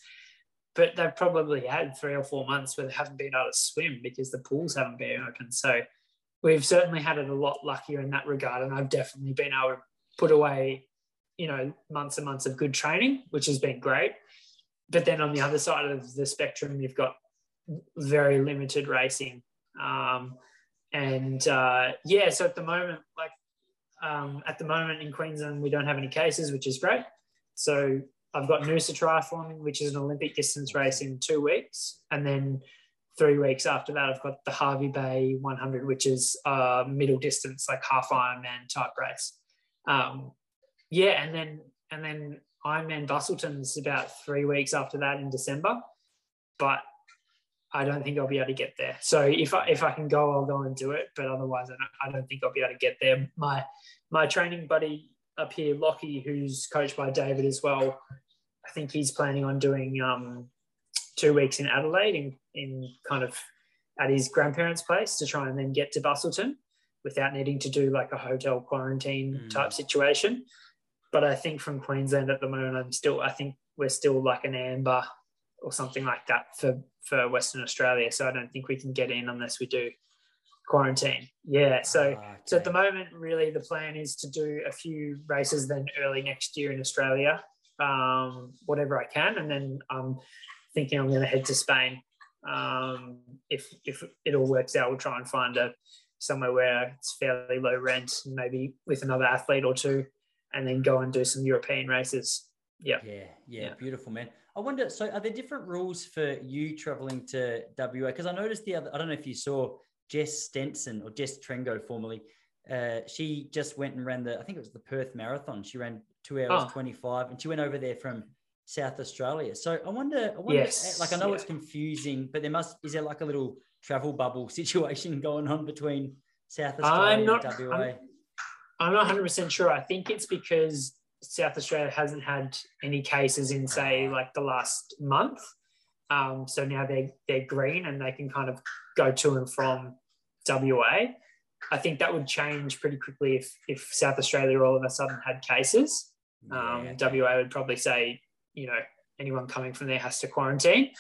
but they've probably had three or four months where they haven't been able to swim because the pools haven't been open. So we've certainly had it a lot luckier in that regard. And I've definitely been able to put away, you know, months and months of good training, which has been great. But then on the other side of the spectrum, you've got very limited racing. Um, and uh, yeah, so at the moment, like um, at the moment in Queensland, we don't have any cases, which is great. So I've got Noosa Triathlon, which is an Olympic distance race in two weeks. And then three weeks after that, I've got the Hervey Bay 100, which is a middle distance, like half Ironman type race. Um, yeah, and then and then Ironman Busselton's about three weeks after that in December, but I don't think I'll be able to get there. So if I if I can go, I'll go and do it. But otherwise, I don't, I don't think I'll be able to get there. My my training buddy up here, Lockie, who's coached by David as well, I think he's planning on doing um, two weeks in Adelaide in, in kind of at his grandparents' place to try and then get to Busselton without needing to do like a hotel quarantine mm. type situation. But I think from Queensland at the moment, I'm still, I think we're still like an amber or something like that for, for Western Australia. So I don't think we can get in unless we do quarantine. Yeah. So, oh, okay. so at the moment, really the plan is to do a few races then early next year in Australia, um, whatever I can. And then I'm thinking I'm going to head to Spain. Um, if if it all works out, we'll try and find a somewhere where it's fairly low rent, maybe with another athlete or two, and then go and do some European races. Yeah. Yeah, yeah, yeah. beautiful, man. I wonder. So, are there different rules for you traveling to WA? Because I noticed the other. I don't know if you saw Jess Stenson or Jess Trengove, formerly. Uh, she just went and ran the. I think it was the Perth Marathon. She ran two hours oh. twenty five, and she went over there from South Australia. So I wonder, I wonder, Yes, like I know yeah. it's confusing, but there must is there like a little travel bubble situation going on between South Australia I'm not- and WA? I'm- I'm not 100% sure. I think it's because South Australia hasn't had any cases in, say, like the last month. Um, so now they're, they're green and they can kind of go to and from WA. I think that would change pretty quickly if, if South Australia all of a sudden had cases. Um, Yeah. WA would probably say, you know, anyone coming from there has to quarantine.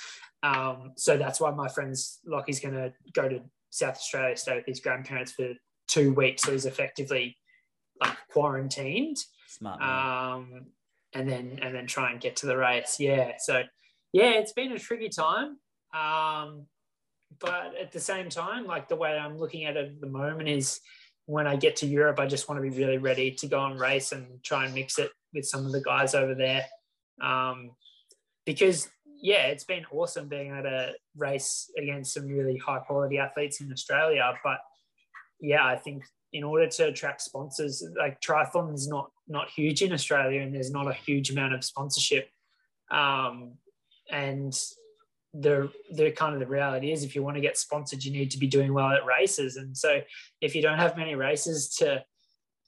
Um, so that's why my friend's Lockie's going to go to South Australia, stay with his grandparents for two weeks. So he's effectively like quarantined, Smart. um, and then and then try and get to the race. Yeah. So yeah, it's been a tricky time. Um, but at the same time, like the way I'm looking at it at the moment is when I get to Europe, I just want to be really ready to go and race and try and mix it with some of the guys over there. Um, because yeah, it's been awesome being able to race against some really high quality athletes in Australia. But yeah, I think in order to attract sponsors, like triathlon is not not huge in Australia, and there's not a huge amount of sponsorship. Um, and the the kind of the reality is, if you want to get sponsored, you need to be doing well at races. And so, if you don't have many races to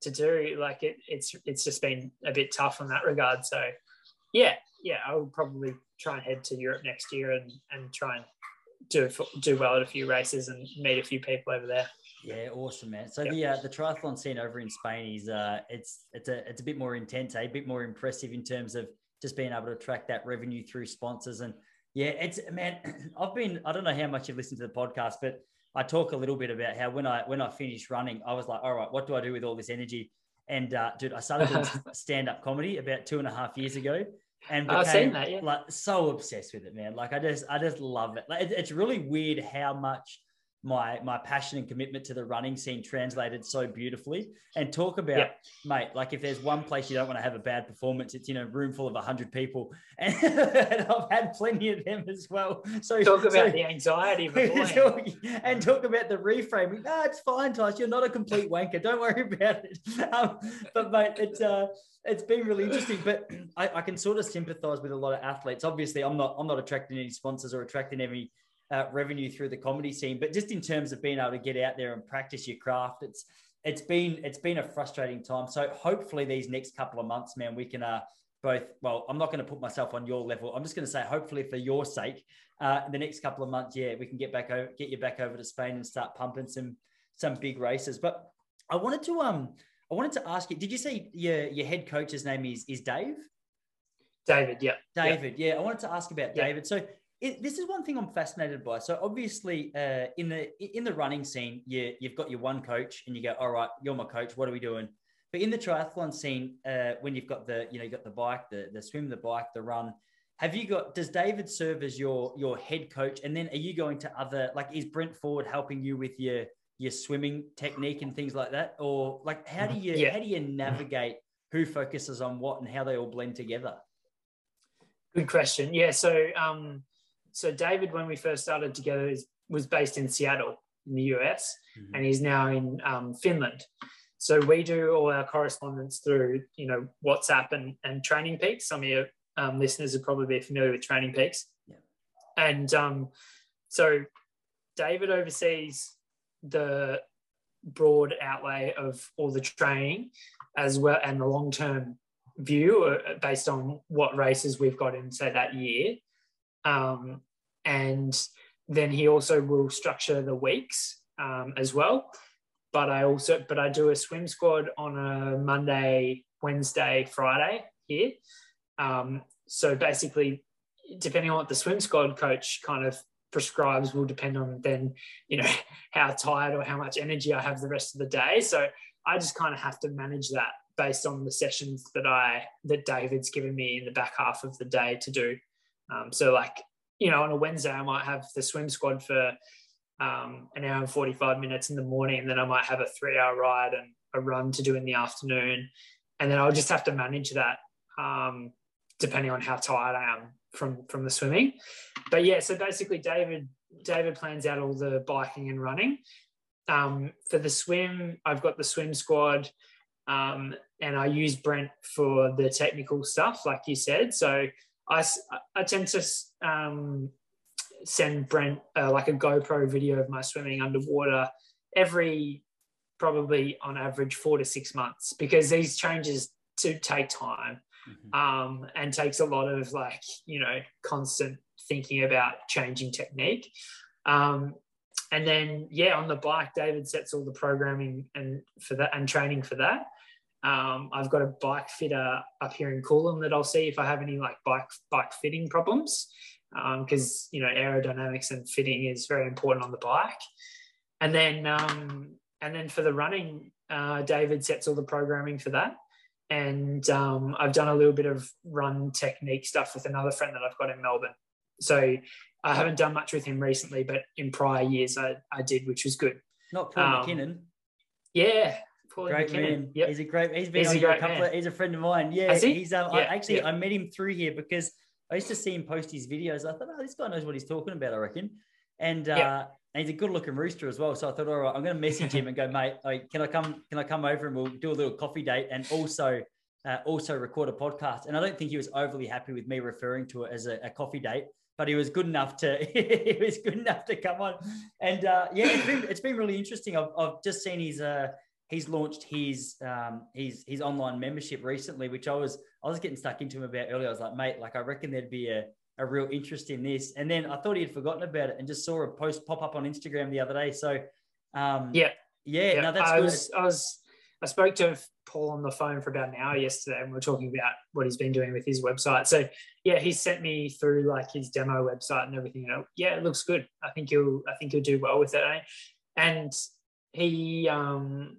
to do, like it, it's it's just been a bit tough in that regard. So, yeah, yeah, I will probably try and head to Europe next year and and try and do do well at a few races and meet a few people over there. Yeah, awesome, man. So the uh, the triathlon scene over in Spain is uh, it's it's a it's a bit more intense, eh? a bit more impressive in terms of just being able to attract that revenue through sponsors. And yeah, it's man, I've been I don't know how much you've listened to the podcast, but I talk a little bit about how when I when I finished running, I was like, all right, what do I do with all this energy? And uh, dude, I started doing stand up comedy about two and a half years ago. And I've became seen that, yeah. like so obsessed with it, man. Like I just, I just love it. Like it- it's really weird how much my my passion and commitment to the running scene translated so beautifully. And talk about, Yep. mate, like if there's one place you don't want to have a bad performance, it's in a room full of hundred people, and, I've had plenty of them as well. So Talk about so- the anxiety beforehand. and talk about the reframing. No, it's fine, Tyson. You're not a complete wanker. Don't worry about it. Um, but mate, it's uh, it's been really interesting. But I, I can sort of sympathise with a lot of athletes. Obviously, I'm not I'm not attracting any sponsors or attracting any uh, revenue through the comedy scene. But just in terms of being able to get out there and practice your craft, it's it's been it's been a frustrating time. So hopefully these next couple of months, man, we can uh both well, I'm not going to put myself on your level. I'm just going to say hopefully for your sake, uh the next couple of months, yeah, we can get back over get you back over to Spain and start pumping some some big races. But I wanted to um I wanted to ask you, did you say your your head coach's name is is Dave? David, yeah. yeah. David, yeah. I wanted to ask about Yeah. David. So it, this is one thing I'm fascinated by. So obviously, uh, in the in the running scene, you you've got your one coach, and you go, all right, you're my coach. What are we doing? But in the triathlon scene, uh, when you've got the you know you got the bike, the the swim, the bike, the run. Have you got? Does David serve as your your head coach? And then are you going to other like is Brent Ford helping you with your your swimming technique and things like that, or like how do you Yeah. how do you navigate who focuses on what and how they all blend together? Good question. Yeah. So, um, so David, when we first started together, is, was based in Seattle in the US, Mhm. and he's now in um, Finland. So we do all our correspondence through, you know, WhatsApp and, and Training Peaks. Some of your um, listeners would probably be familiar with Training Peaks. Yeah. And um, so David oversees the broad outlay of all the training as well and the long term view uh, based on what races we've got in, say, that year. Um, and then he also will structure the weeks um, as well. But I also, but I do a swim squad on a Monday, Wednesday, Friday here. Um, so basically, depending on what the swim squad coach kind of prescribes, will depend on then, you know, how tired or how much energy I have the rest of the day. So I just kind of have to manage that based on the sessions that I that David's given me in the back half of the day to do. Um, so like you know on a Wednesday I might have the swim squad for um, an hour and forty five minutes in the morning, and then I might have a three hour ride and a run to do in the afternoon, and then I'll just have to manage that um, depending on how tired I am from from the swimming. But yeah, so basically David David plans out all the biking and running. Um, for the swim, I've got the swim squad um, and I use Brent for the technical stuff, like you said. So I, I tend to um, send Brent uh, like a GoPro video of my swimming underwater every probably on average four to six months because these changes to take time mm-hmm. um, and takes a lot of like you know constant thinking about changing technique um, and then yeah on the bike david sets all the programming and for that and training for that um, I've got a bike fitter up here in Coolum that I'll see if I have any like bike bike fitting problems because um, you know aerodynamics and fitting is very important on the bike. And then um, and then for the running, uh, David sets all the programming for that. And um, I've done a little bit of run technique stuff with another friend that I've got in Melbourne. So I haven't done much with him recently, but in prior years I, I did, which was good. Not Paul um, McKinnon. Yeah, Great McKinnon. man. Yep. He's a great. He's been he's on a, a couple. Of, he's a friend of mine. Yeah, he? he's. Um, yeah, I, actually, yeah. I met him through here because I used to see him post his videos. I thought, oh, this guy knows what he's talking about. I reckon, and uh, yeah. and he's a good looking rooster as well. So I thought, all right, I'm going to message him and go, mate, like, can I come? Can I come over and we'll do a little coffee date and also. Uh, also record a podcast and i don't think he was overly happy with me referring to it as a, a coffee date but he was good enough to he was good enough to come on and uh, yeah it's been, it's been really interesting I've, I've just seen his uh, he's launched his um, his his online membership recently, which I was I was getting stuck into him about earlier. I was like, mate, like I reckon there'd be a, a real interest in this. And then I thought he had forgotten about it and just saw a post pop up on Instagram the other day. So um, yeah, yeah, yeah. No, that's I good. Was, I was I spoke to Paul on the phone for about an hour yesterday, and we are talking about what he's been doing with his website. So yeah, he sent me through like his demo website and everything. You know, yeah, it looks good. I think he'll I think he'll do well with it. Eh? And he um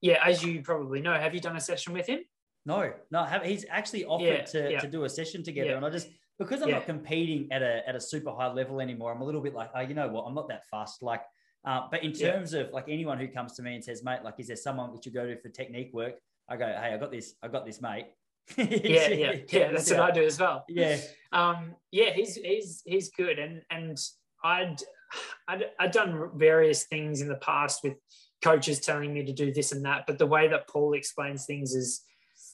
yeah, as you probably know, have you done a session with him? No, no, have, he's actually offered yeah, to, yeah. to do a session together. Yeah. And I just, because I'm not competing at a, at a super high level anymore, I'm a little bit like, oh, you know what, I'm not that fast. Like, uh, but in terms of like anyone who comes to me and says, mate, like, is there someone that you go to for technique work? I go, hey, I got this, I got this, mate. yeah, yeah, yeah. That's what I do as well. Yeah, um, yeah. He's he's he's good, and and I'd I'd, I'd done various things in the past with coaches telling me to do this and that. But the way that Paul explains things is,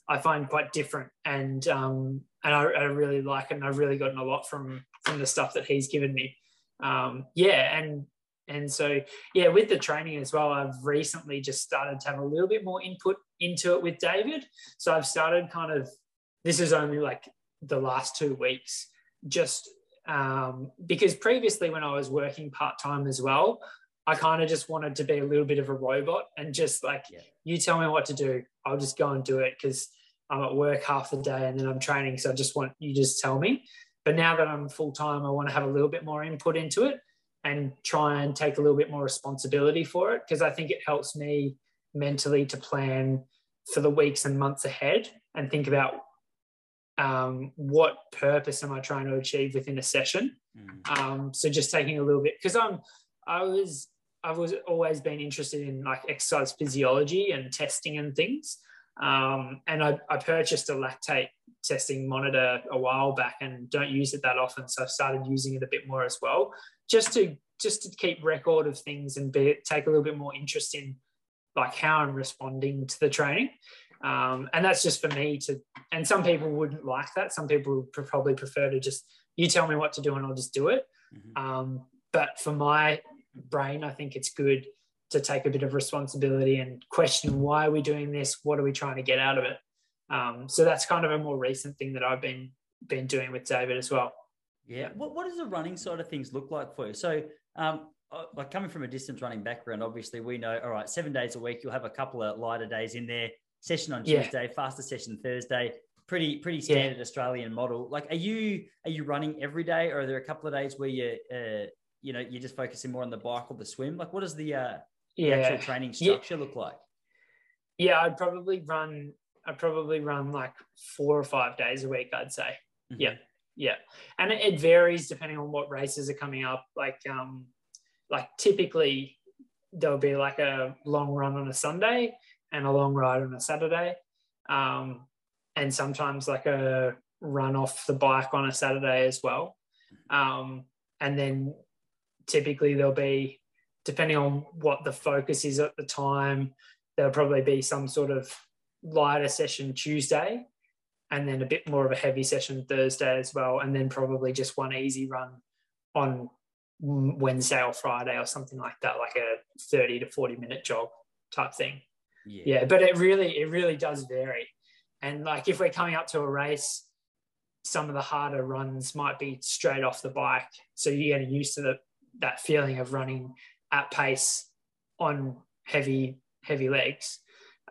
I find quite different, and um, and I, I, really like it. And I've really gotten a lot from from the stuff that he's given me. Um, yeah, and and so yeah, with the training as well, I've recently just started to have a little bit more input into it with David. So I've started kind of. This is only like the last two weeks, just um, because previously when I was working part time as well, I kind of just wanted to be a little bit of a robot and just like, yeah. you tell me what to do, I'll just go and do it because I'm at work half the day and then I'm training. So I just want you just tell me. But now that I'm full time, I want to have a little bit more input into it and try and take a little bit more responsibility for it because I think it helps me mentally to plan for the weeks and months ahead and think about um, what purpose am I trying to achieve within a session. Mm. Um, so just taking a little bit because I'm I was I've was always been interested in like exercise physiology and testing and things. Um, and I, I, purchased a lactate testing monitor a while back and don't use it that often. So I've started using it a bit more as well, just to just to keep record of things and be, take a little bit more interest in like how I'm responding to the training. Um, and that's just for me to. And some people wouldn't like that. Some people would probably prefer to just you tell me what to do and I'll just do it. Mm-hmm. Um, but for my brain, I think it's good to take a bit of responsibility and question why are we doing this? What are we trying to get out of it? Um, so that's kind of a more recent thing that I've been been doing with David as well. Yeah. What, what does the running side of things look like for you? So, um, uh, like coming from a distance running background, obviously we know, all right, seven days a week, you'll have a couple of lighter days in there, session on Tuesday, yeah. faster session Thursday, pretty, pretty standard yeah. Australian model. Like, are you, are you running every day or are there a couple of days where you, uh, you know you're just focusing more on the bike or the swim? Like what does the uh the actual training structure yeah. look like? Yeah i'd probably run i'd probably run like four or five days a week i'd say. Mm-hmm. yeah. Yeah. And it, it varies depending on what races are coming up. Like um like typically there'll be like a long run on a sunday and a long ride on a saturday. Um and sometimes like a run off the bike on a saturday as well. Mm-hmm. um and then typically there'll be, depending on what the focus is at the time, there'll probably be some sort of lighter session Tuesday. and then a bit more of a heavy session Thursday as well, and then probably just one easy run on Wednesday or Friday or something like that, like a 30 to 40 minute jog type thing. Yeah. yeah. But it really, it really does vary. And like if we're coming up to a race, some of the harder runs might be straight off the bike. So you're getting used to the, that feeling of running at pace on heavy, heavy legs.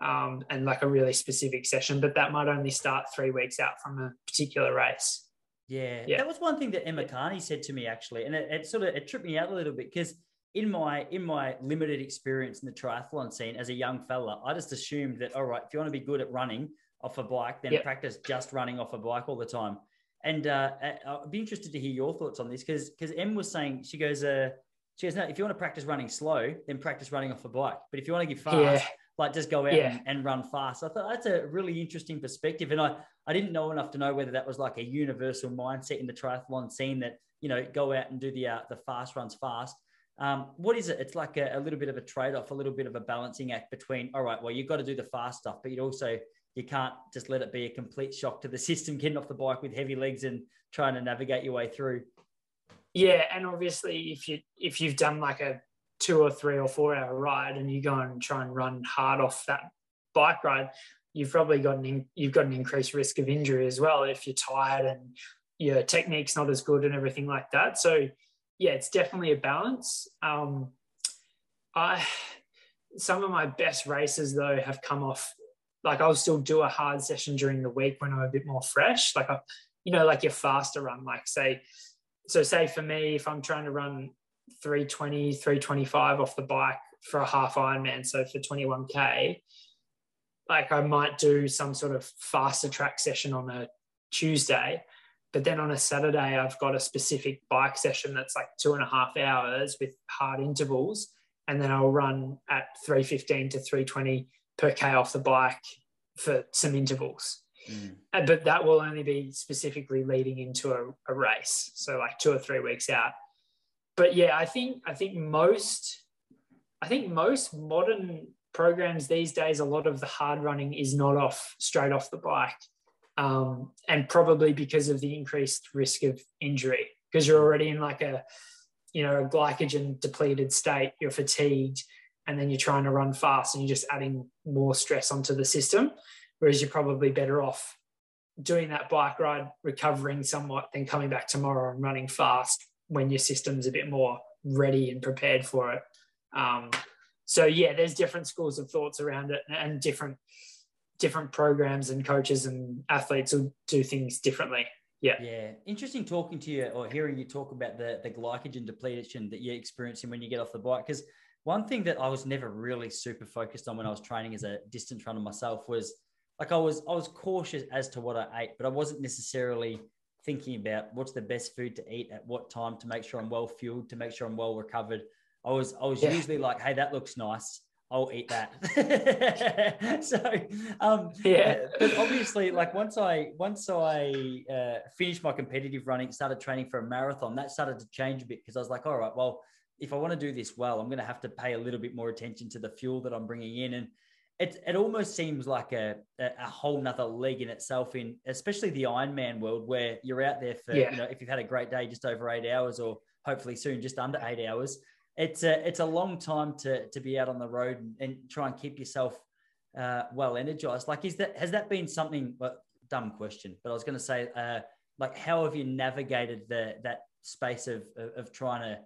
Um, and like a really specific session, but that might only start three weeks out from a particular race. Yeah, yeah, that was one thing that Emma Carney said to me actually, and it, it sort of it tripped me out a little bit because in my in my limited experience in the triathlon scene as a young fella, I just assumed that all right, if you want to be good at running off a bike, then yep. practice just running off a bike all the time. And uh, I'd be interested to hear your thoughts on this because because Em was saying she goes, uh, she goes, no, if you want to practice running slow, then practice running off a bike. But if you want to get fast, yeah. like just go out yeah. and, and, run fast. I thought that's a really interesting perspective, and I I didn't know enough to know whether that was like a universal mindset in the triathlon scene that you know go out and do the uh, the fast runs fast. Um, what is it? It's like a, a little bit of a trade off, a little bit of a balancing act between all right, well you've got to do the fast stuff, but you'd also you can't just let it be a complete shock to the system getting off the bike with heavy legs and trying to navigate your way through. Yeah, and obviously if you if you've done like a two or three or four hour ride and you go and try and run hard off that bike ride, you've probably got an you've got an increased risk of injury as well if you're tired and your technique's not as good and everything like that. So yeah, it's definitely a balance. Um, I some of my best races though have come off like I'll still do a hard session during the week when I'm a bit more fresh. Like I, you know, like your faster run, like say, so say for me, if I'm trying to run 320, 325 off the bike for a half Ironman, so for 21K, like I might do some sort of faster track session on a Tuesday, but then on a Saturday, I've got a specific bike session that's like two and a half hours with hard intervals. And then I'll run at 315 to 320 per K off the bike for some intervals. Mm. But that will only be specifically leading into a, a race. So like two or three weeks out. But yeah, I think I think most I think most modern programs these days, a lot of the hard running is not off straight off the bike. Um, and probably because of the increased risk of injury, because you're already in like a, you know, a glycogen depleted state, you're fatigued, and then you're trying to run fast and you're just adding more stress onto the system. Whereas you're probably better off doing that bike ride, recovering somewhat, then coming back tomorrow and running fast when your system's a bit more ready and prepared for it. Um, so yeah, there's different schools of thoughts around it and different different programs and coaches and athletes will do things differently. Yeah. Yeah. Interesting talking to you or hearing you talk about the, the glycogen depletion that you're experiencing when you get off the bike. Because one thing that I was never really super focused on when I was training as a distance runner myself was like I was I was cautious as to what I ate, but I wasn't necessarily thinking about what's the best food to eat at what time to make sure I'm well fueled, to make sure I'm well recovered, I was I was yeah. usually like, hey, that looks nice. I'll eat that. so um, yeah, but obviously, like once I once I uh, finished my competitive running, started training for a marathon, that started to change a bit because I was like, all right, well, if I want to do this well, I'm going to have to pay a little bit more attention to the fuel that I'm bringing in, and it it almost seems like a a, whole nother league in itself in especially the Ironman world where you're out there for yeah. you know if you've had a great day, just over eight hours, or hopefully soon just under eight hours it's a it's a long time to to be out on the road and, and try and keep yourself uh, well energized. Like, is that has that been something? Well, dumb question, but I was going to say, uh, like, how have you navigated the that space of, of, of trying to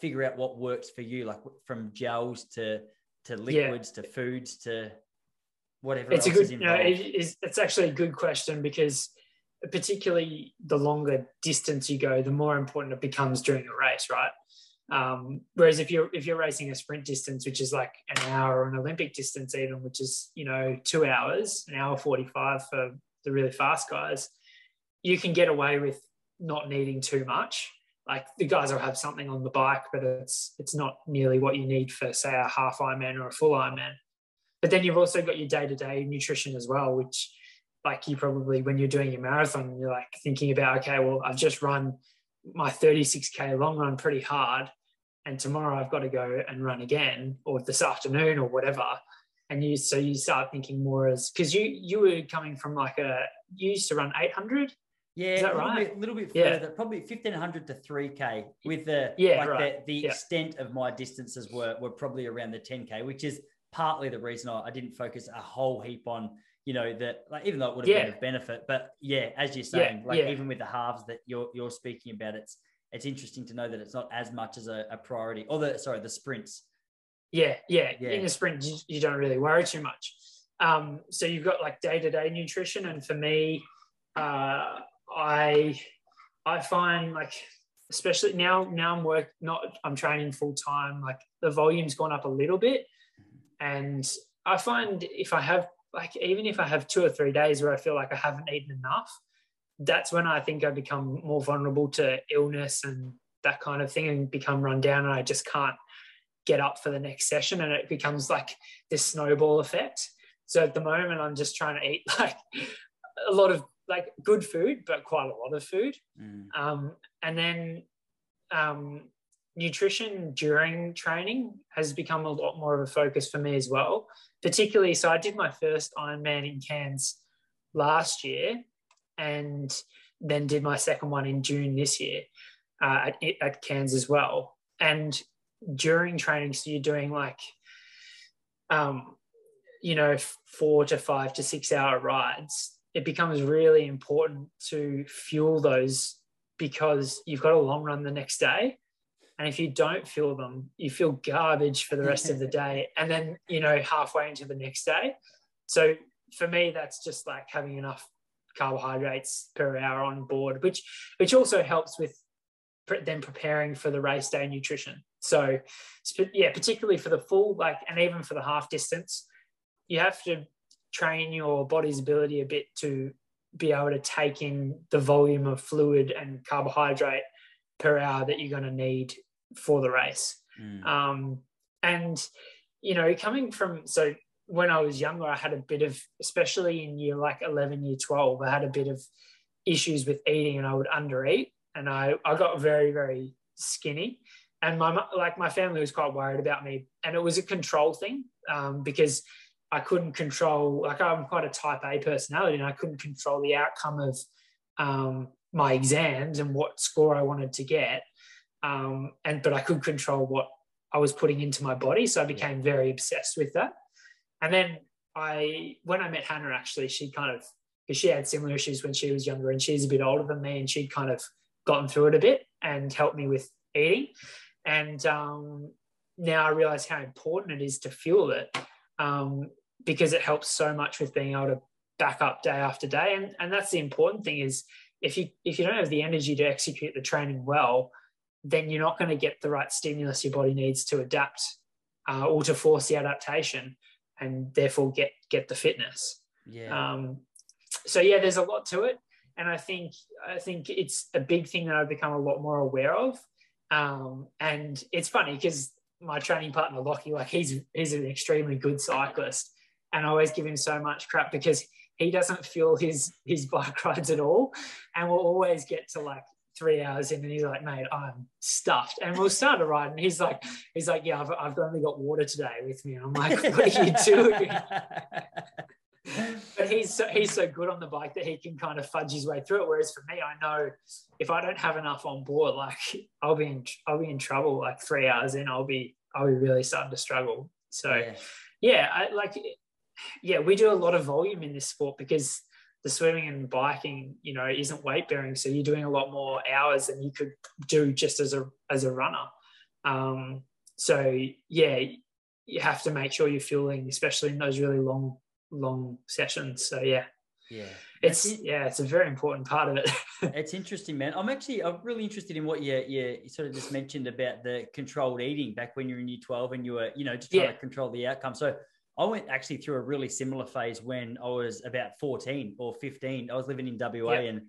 figure out what works for you, like from gels to to liquids yeah. to foods to whatever. It's a good. You know, it is, it's actually a good question because particularly the longer distance you go, the more important it becomes during a race, right? Um, whereas if you're if you're racing a sprint distance, which is like an hour, or an Olympic distance even, which is you know two hours, an hour forty five for the really fast guys, you can get away with not needing too much. Like the guys will have something on the bike, but it's it's not nearly what you need for say a half Ironman or a full Ironman. But then you've also got your day to day nutrition as well, which like you probably when you're doing your marathon, you're like thinking about okay, well I've just run my 36k long run pretty hard and tomorrow I've got to go and run again, or this afternoon, or whatever. And you, so you start thinking more as because you you were coming from like a you used to run 800. Yeah, Is that a little right? bit, little bit Yeah. further, probably fifteen hundred to three k. With the Yeah, like right. the, the Yeah. extent of my distances were were probably around the ten k, which is partly the reason I, I didn't focus a whole heap on you know that like even though it would have been a benefit, but yeah, as you're Yeah, saying, like yeah. even with the halves that you're you're speaking about, it's it's interesting to know that it's not as much as a, a priority. Or the sorry, the sprints. Yeah, yeah. Yeah. In the sprint, you, you don't really worry too much. Um, so you've got like day to day nutrition, and for me, uh, I I find like especially now now I'm work not I'm training full time. Like the volume's gone up a little bit, and I find if I have like even if I have two or three days where I feel like I haven't eaten enough, that's when I think I become more vulnerable to illness and that kind of thing, and become run down, and I just can't get up for the next session and it becomes like this snowball effect so at the moment i'm just trying to eat like a lot of like good food but quite a lot of food. Mm. um, and then um, nutrition during training has become a lot more of a focus for me as well. Particularly so i did my first ironman in cairns last year and then did my second one in june this year uh, at, at cairns as well. And during training so you're doing like um you know four to five to six hour rides it becomes really important to fuel those because you've got a long run the next day. And if you don't fuel them you feel garbage for the rest of the day and then you know halfway into the next day. So for me that's just like having enough carbohydrates per hour on board which which also helps with pre- then preparing for the race day nutrition. So yeah particularly for the full like and even for the half distance you have to train your body's ability a bit to be able to take in the volume of fluid and carbohydrate per hour that you're going to need for the race Mm. um, and you know coming from so when i was younger i had a bit of especially in year like 11 year 12 i had a bit of issues with eating and i would undereat and i i got very very skinny and my like my family was quite worried about me and it was a control thing um, because i couldn't control like i'm quite a type a personality and i couldn't control the outcome of um, my exams and what score i wanted to get um, and but I could control what I was putting into my body, so I became very obsessed with that. And then I, when I met Hannah, actually, she kind of because she had similar issues when she was younger, and she's a bit older than me, and she'd kind of gotten through it a bit and helped me with eating. And um, now I realize how important it is to fuel it um, because it helps so much with being able to back up day after day. And and that's the important thing is if you if you don't have the energy to execute the training well, then you're not going to get the right stimulus your body needs to adapt uh, or to force the adaptation and therefore get get the fitness Yeah. um, so yeah there's a lot to it and i think i think it's a big thing that i've become a lot more aware of um, and it's funny because my training partner lockie like he's he's an extremely good cyclist and i always give him so much crap because he doesn't fuel his his bike rides at all and we'll always get to like three hours in and he's like mate i'm stuffed and we'll start a ride and he's like he's like yeah i've, I've only got water today with me and i'm like what are you doing but he's so, he's so good on the bike that he can kind of fudge his way through it. Whereas for me, I know if I don't have enough on board, like I'll be in I'll be in trouble. Like three hours in, I'll be I'll be really starting to struggle. So yeah. yeah, I, like yeah, we do a lot of volume in this sport because the swimming and biking, you know, isn't weight bearing. So you're doing a lot more hours than you could do just as a as a runner. Um, so yeah, you have to make sure you're fueling, especially in those really long long sessions. So yeah, Yeah. it's it. yeah, it's a very important part of it. It's interesting, man. I'm actually I'm really interested in what you, you you sort of just mentioned about the controlled eating back when you were in year 12 and you were, you know, just trying Yeah. to control the outcome. So I went actually through a really similar phase when I was about 14 or 15. I was living in WA Yeah. and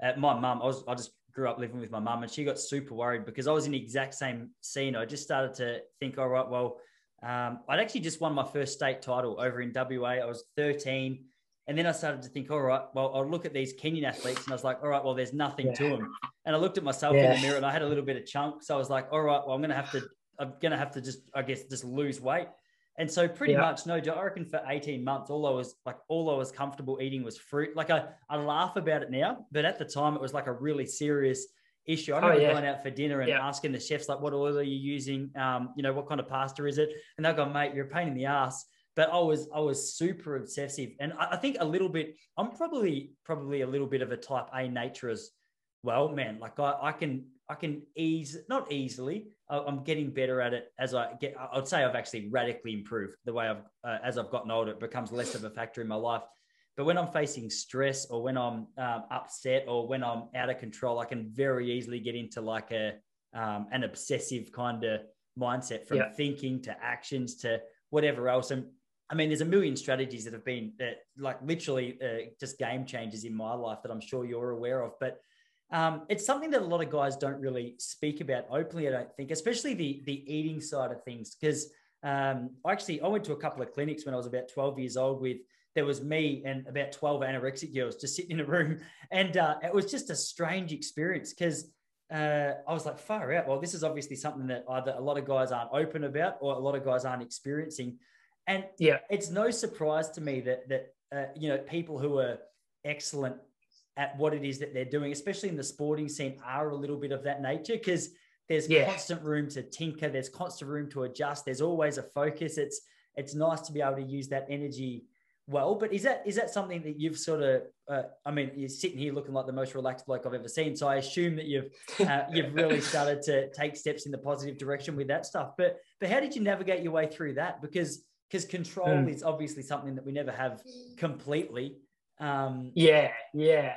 uh, my mum, I was I just grew up living with my mum and she got super worried because I was in the exact same scene. I just started to think, all right, well, um, I'd actually just won my first state title over in WA. I was 13. And then I started to think, all right, well, I'll look at these Kenyan athletes and I was like, all right, well, there's nothing to them. And I looked at myself in the mirror and I had a little bit of chunk. So I was like, all right, well, I'm going to have to, I'm going to have to just, I guess, just lose weight. And so pretty yeah. much, no, I reckon for 18 months, all I was like, all I was comfortable eating was fruit. Like I, I laugh about it now, but at the time it was like a really serious issue. I oh, remember oh, yeah. going out for dinner and yeah. asking the chefs, like, what oil are you using? Um, you know, what kind of pasta is it? And they'll go, mate, you're a pain in the ass. But I was, I was super obsessive. And I, I think a little bit, I'm probably, probably a little bit of a type A nature as well, man. Like I, I can, I can ease, not easily, I'm getting better at it as I get. I'd say I've actually radically improved the way I've uh, as I've gotten older. It becomes less of a factor in my life. But when I'm facing stress or when I'm um, upset or when I'm out of control, I can very easily get into like a um, an obsessive kind of mindset from yeah. thinking to actions to whatever else. And I mean, there's a million strategies that have been uh, like literally uh, just game changers in my life that I'm sure you're aware of. But um, it's something that a lot of guys don't really speak about openly. I don't think, especially the the eating side of things, because um, actually I went to a couple of clinics when I was about 12 years old with there was me and about 12 anorexic girls just sitting in a room, and uh, it was just a strange experience because. Uh, I was like, far out. Well, this is obviously something that either a lot of guys aren't open about or a lot of guys aren't experiencing. And yeah, it's no surprise to me that that uh, you know people who are excellent at what it is that they're doing, especially in the sporting scene, are a little bit of that nature because there's yeah. constant room to tinker, there's constant room to adjust, there's always a focus. It's it's nice to be able to use that energy well. But is that is that something that you've sort of? Uh, I mean, you're sitting here looking like the most relaxed bloke I've ever seen. So I assume that you've uh, you've really started to take steps in the positive direction with that stuff. But but how did you navigate your way through that? Because because control mm. is obviously something that we never have completely. Um, yeah, yeah.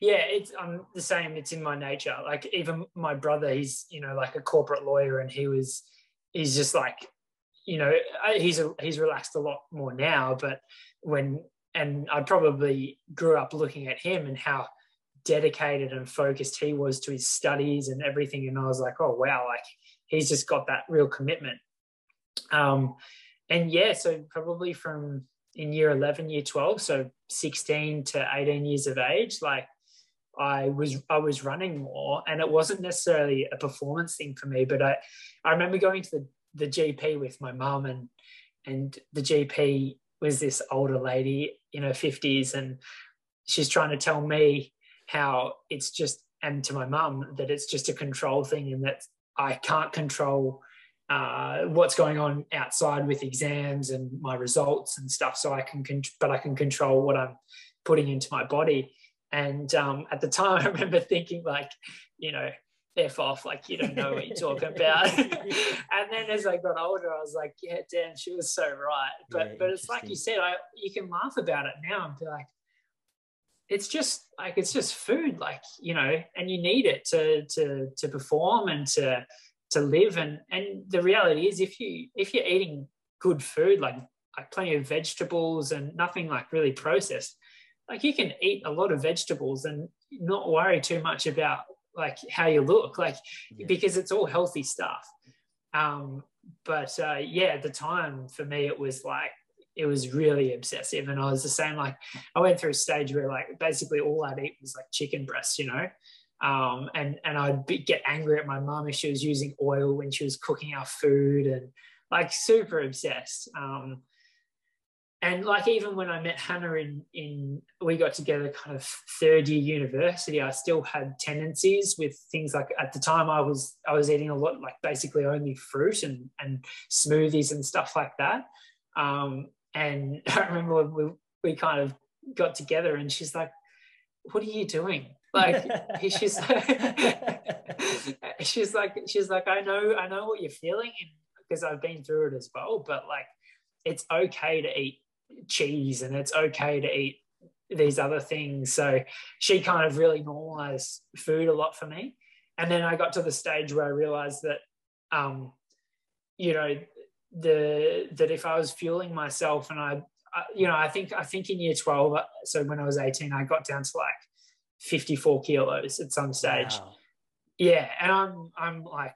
Yeah, it's I'm the same. It's in my nature. Like even my brother, he's you know like a corporate lawyer, and he was he's just like you know he's a, he's relaxed a lot more now. But when and I probably grew up looking at him and how dedicated and focused he was to his studies and everything, and I was like, oh wow, like he's just got that real commitment. Um, and yeah, so probably from in year 11 year 12 so 16 to 18 years of age like i was i was running more and it wasn't necessarily a performance thing for me but i i remember going to the, the gp with my mum and and the gp was this older lady in her 50s and she's trying to tell me how it's just and to my mum that it's just a control thing and that i can't control uh, what's going on outside with exams and my results and stuff. So I can, con- but I can control what I'm putting into my body. And um, at the time, I remember thinking like, you know, f off, like you don't know what you're talking about. and then as I got older, I was like, yeah, damn, she was so right. But yeah, but it's like you said, I you can laugh about it now and be like, it's just like it's just food, like you know, and you need it to to to perform and to to live. And and the reality is if you if you're eating good food like like plenty of vegetables and nothing like really processed like you can eat a lot of vegetables and not worry too much about like how you look like yeah. because it's all healthy stuff. Um but uh yeah at the time for me it was like it was really obsessive. And i was the same like i went through a stage where like basically all i'd eat was like chicken breast you know um, and and I'd be, get angry at my mum if she was using oil when she was cooking our food, and like super obsessed. Um, and like even when I met Hannah in in we got together kind of third year university, I still had tendencies with things like at the time I was I was eating a lot like basically only fruit and and smoothies and stuff like that. Um, and I remember we we kind of got together and she's like, "What are you doing?" Like she's she's like she's like i know i know what you're feeling because i've been through it as well but like it's okay to eat cheese and it's okay to eat these other things. So she kind of really normalized food a lot for me. And then i got to the stage where i realized that um you know the that if i was fueling myself and i, I you know i think i think in year 12 so when i was 18 i got down to like 54 kilos at some stage. Wow. Yeah, and I'm I'm like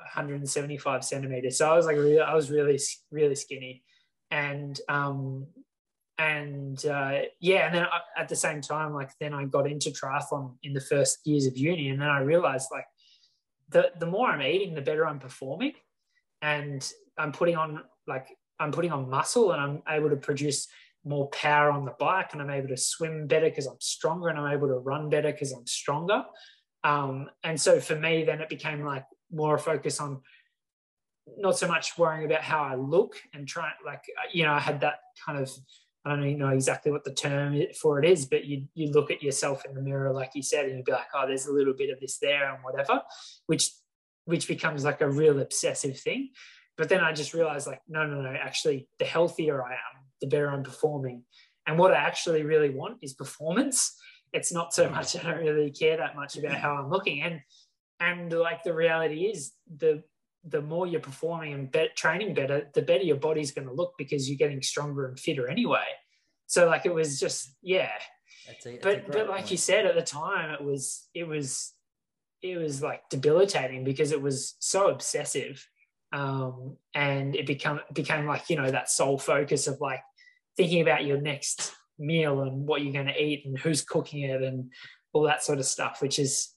175 centimeters, so I was like really, I was really really skinny, and um and uh, yeah, and then I, at the same time, like then I got into triathlon in the first years of uni, and then I realized like the the more I'm eating, the better I'm performing, and I'm putting on like I'm putting on muscle and I'm able to produce more power on the bike and I'm able to swim better because I'm stronger and I'm able to run better because I'm stronger. Um, and so for me, then it became like more a focus on not so much worrying about how I look and trying like you know I had that kind of I don't even know exactly what the term for it is, but you you look at yourself in the mirror like you said, and you'd be like, oh, there's a little bit of this there and whatever, which which becomes like a real obsessive thing. But then I just realized like, no, no, no, actually, the healthier I am, the better I'm performing. And what I actually really want is performance. It's not so much I don't really care that much about how I'm looking. And and like the reality is the the more you're performing and be- training better, the better your body's going to look because you're getting stronger and fitter anyway. So like it was just yeah. That's a, that's but but like point. you said at the time, it was it was it was like debilitating because it was so obsessive, um, and it become became like you know that sole focus of like thinking about your next meal and what you're going to eat and who's cooking it and all that sort of stuff, which is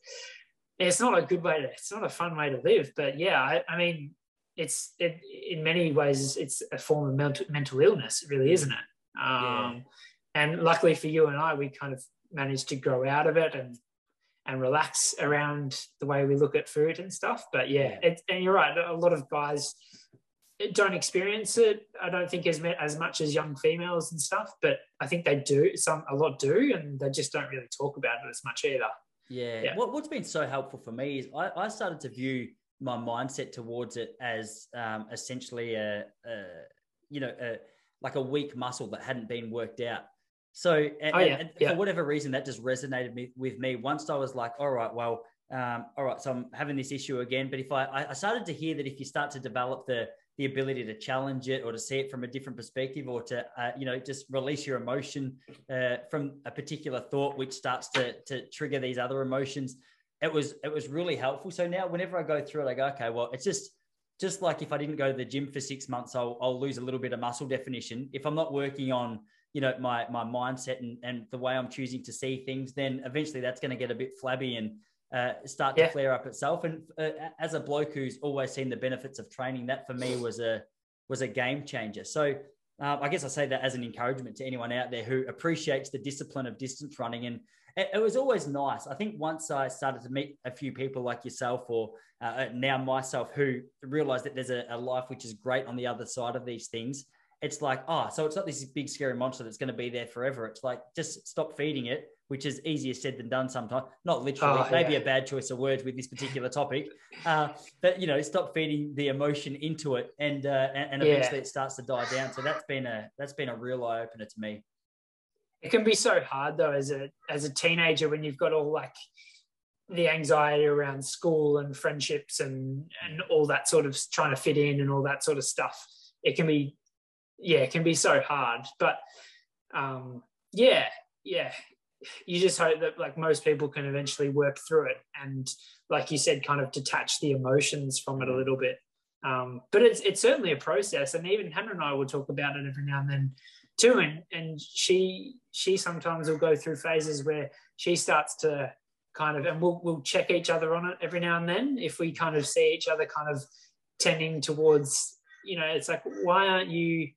it's not a good way to it's not a fun way to live. But yeah i, I mean it's it, in many ways it's a form of mental, mental illness really isn't it? Um, yeah. and luckily for you and i we kind of managed to grow out of it and and relax around the way we look at food and stuff but yeah. It, and you're right a lot of guys don't experience it i don't think as, as much as young females and stuff but i think they do some a lot do and they just don't really talk about it as much either yeah. yeah. What, what's been so helpful for me is I, I started to view my mindset towards it as um, essentially a, a, you know, a, like a weak muscle that hadn't been worked out. So, and, oh, yeah. and yeah. for whatever reason, that just resonated me, with me. Once I was like, all right, well, um, all right, so I'm having this issue again. But if I, I started to hear that if you start to develop the the ability to challenge it or to see it from a different perspective or to uh, you know just release your emotion uh, from a particular thought which starts to to trigger these other emotions it was it was really helpful so now whenever i go through it i go okay well it's just just like if i didn't go to the gym for six months i'll, I'll lose a little bit of muscle definition if i'm not working on you know my my mindset and, and the way i'm choosing to see things then eventually that's going to get a bit flabby and uh, start to yeah. flare up itself. And uh, as a bloke who's always seen the benefits of training, that for me was a was a game changer. So um, I guess I say that as an encouragement to anyone out there who appreciates the discipline of distance running. And it, it was always nice. I think once I started to meet a few people like yourself, or uh, uh now myself, who realized that there's a, a life which is great on the other side of these things. It's like, oh, so it's not this big scary monster that's going to be there forever. It's like just stop feeding it which is easier said than done sometimes. Not literally, oh, maybe yeah. a bad choice of words with this particular topic. Uh, but you know, stop feeding the emotion into it, and uh, and, and, eventually yeah. it starts to die down. So that's been a that's been a real eye opener to me. It can be so hard though, as a as a teenager, when you've got all like the anxiety around school and friendships and and all that sort of trying to fit in and all that sort of stuff. It can be, yeah, it can be so hard. But um, yeah, yeah, you just hope that like most people can eventually work through it and like you said kind of detach the emotions from it a little bit. Um, but it's it's certainly a process. And even hannah and i will talk about it every now and then too. And and she she sometimes will go through phases where she starts to kind of and we'll, we'll check each other on it every now and then if we kind of see each other kind of tending towards you know it's like why aren't you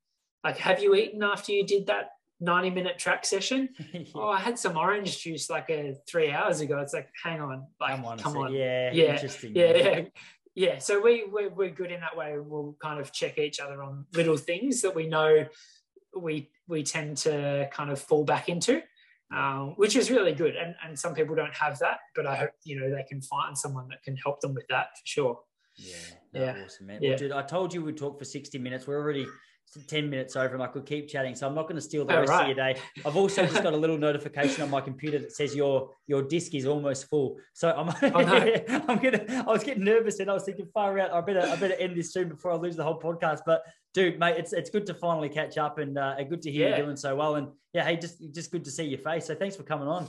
like have you eaten after you did that 90 minute track session. yeah. Oh, I had some orange juice like a three hours ago. It's like, hang on, like, come on, come on. Yeah, yeah, interesting. Yeah, yeah, yeah. So we we're, we're good in that way. We'll kind of check each other on little things that we know we we tend to kind of fall back into. Um, which is really good, and and some people don't have that, but I hope you know they can find someone that can help them with that for sure. Yeah, yeah, awesome, man. Yeah. Well, dude, I told you we'd talk for sixty minutes. We're already 10 minutes over and I could keep chatting. So I'm not going to steal the oh, rest right. of your day. I've also just got a little notification on my computer that says your your disc is almost full. So I'm oh, no. I'm gonna I was getting nervous and I was thinking far out, I better I better end this soon before I lose the whole podcast. But dude, mate, it's it's good to finally catch up and uh, good to hear yeah. you doing so well. And yeah, hey, just just good to see your face. So thanks for coming on.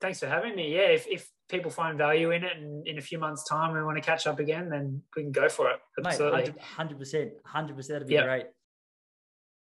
Thanks for having me. Yeah, if, if people find value in it and in a few months' time we want to catch up again, then we can go for it. Absolutely. Mate, 100%, 100%, that'd be great.